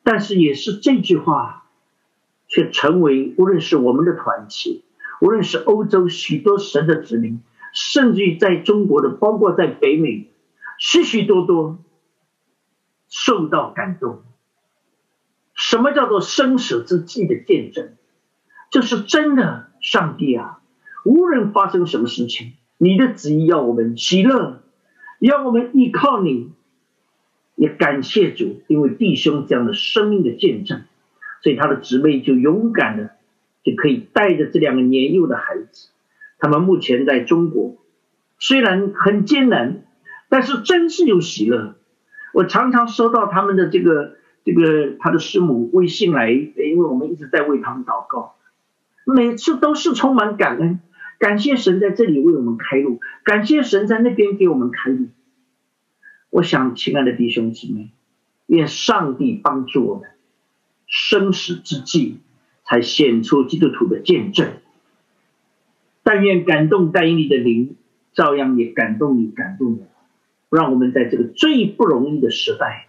但是也是这句话。”却成为无论是我们的团体，无论是欧洲许多神的子民，甚至于在中国的，包括在北美，许许多多受到感动。什么叫做生死之际的见证？这是真的，上帝啊！无论发生什么事情，你的旨意要我们喜乐，要我们依靠你，也感谢主，因为弟兄这样的生命的见证。所以他的姊妹就勇敢的就可以带着这两个年幼的孩子，他们目前在中国，虽然很艰难，但是真是有喜乐。我常常收到他们的这个这个他的师母微信来，因为我们一直在为他们祷告，每次都是充满感恩，感谢神在这里为我们开路，感谢神在那边给我们开路。我想，亲爱的弟兄姊妹，愿上帝帮助我们。生死之际，才显出基督徒的见证。但愿感动带领你的灵，照样也感动你，感动我，让我们在这个最不容易的时代，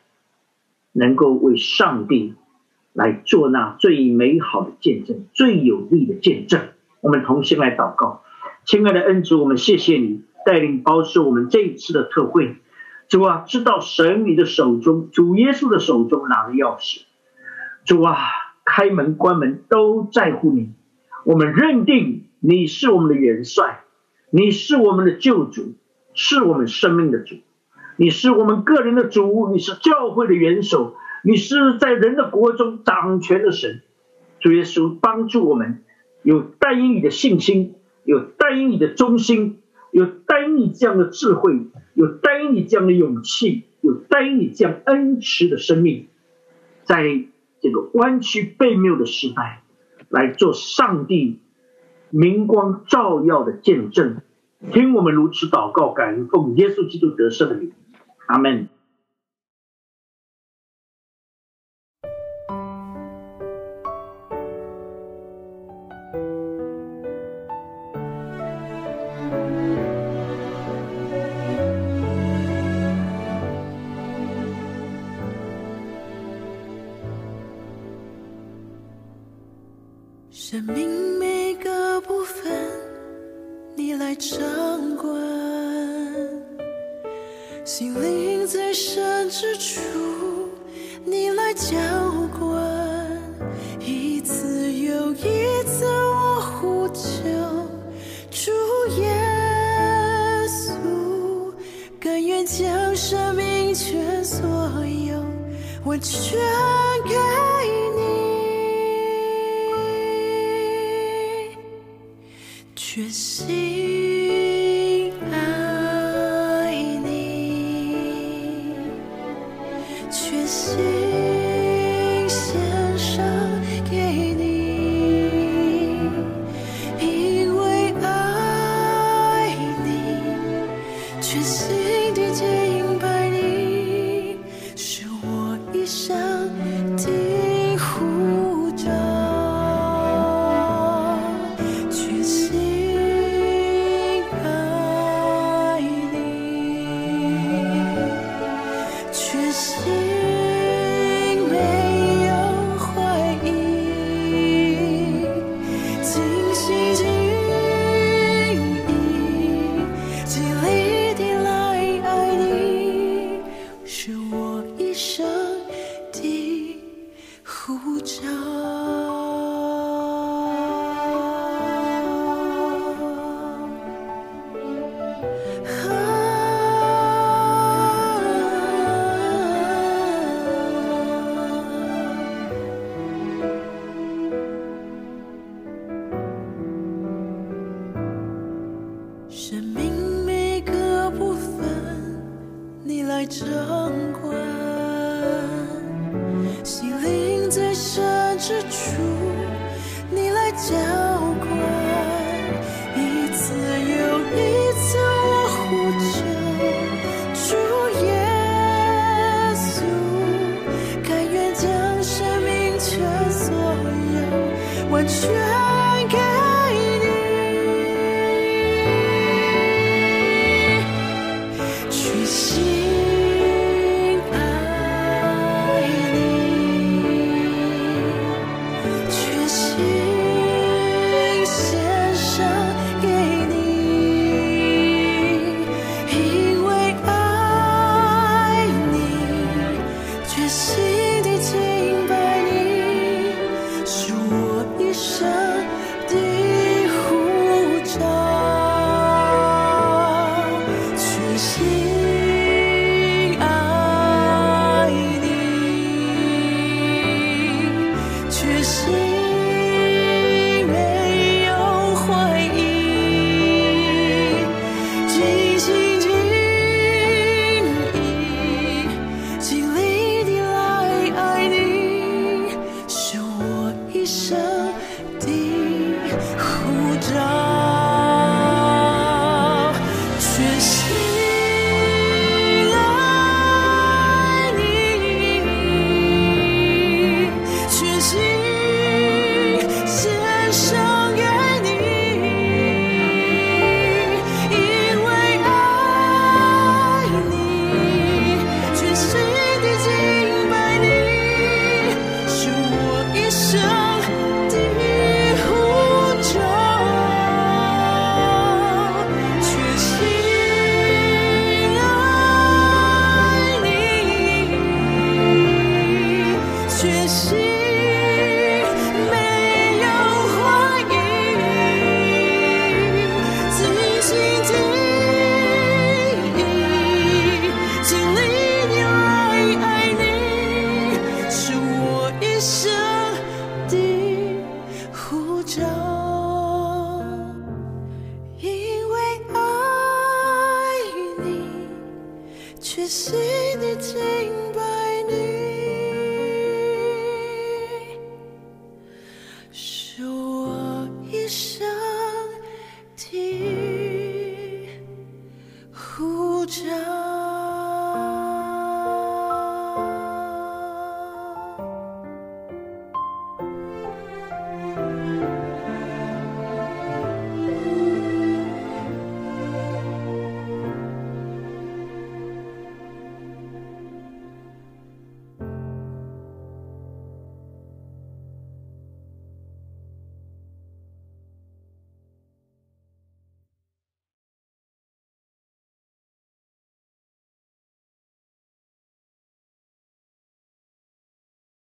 能够为上帝来做那最美好的见证，最有力的见证。我们同心来祷告，亲爱的恩主，我们谢谢你带领保守我们这一次的特会。主啊，知道神你的手中，主耶稣的手中拿着钥匙。主啊，开门关门都在乎你。我们认定你是我们的元帅，你是我们的救主，是我们生命的主。你是我们个人的主，你是教会的元首，你是在人的国中掌权的神。主耶稣帮助我们，有带应你的信心，有带应你的忠心，有带应你这样的智慧。有带应你这样的勇气，有带应你这样恩慈的生命，在这个弯曲背谬的时代，来做上帝明光照耀的见证。听我们如此祷告，感恩奉耶稣基督得胜的名，阿门。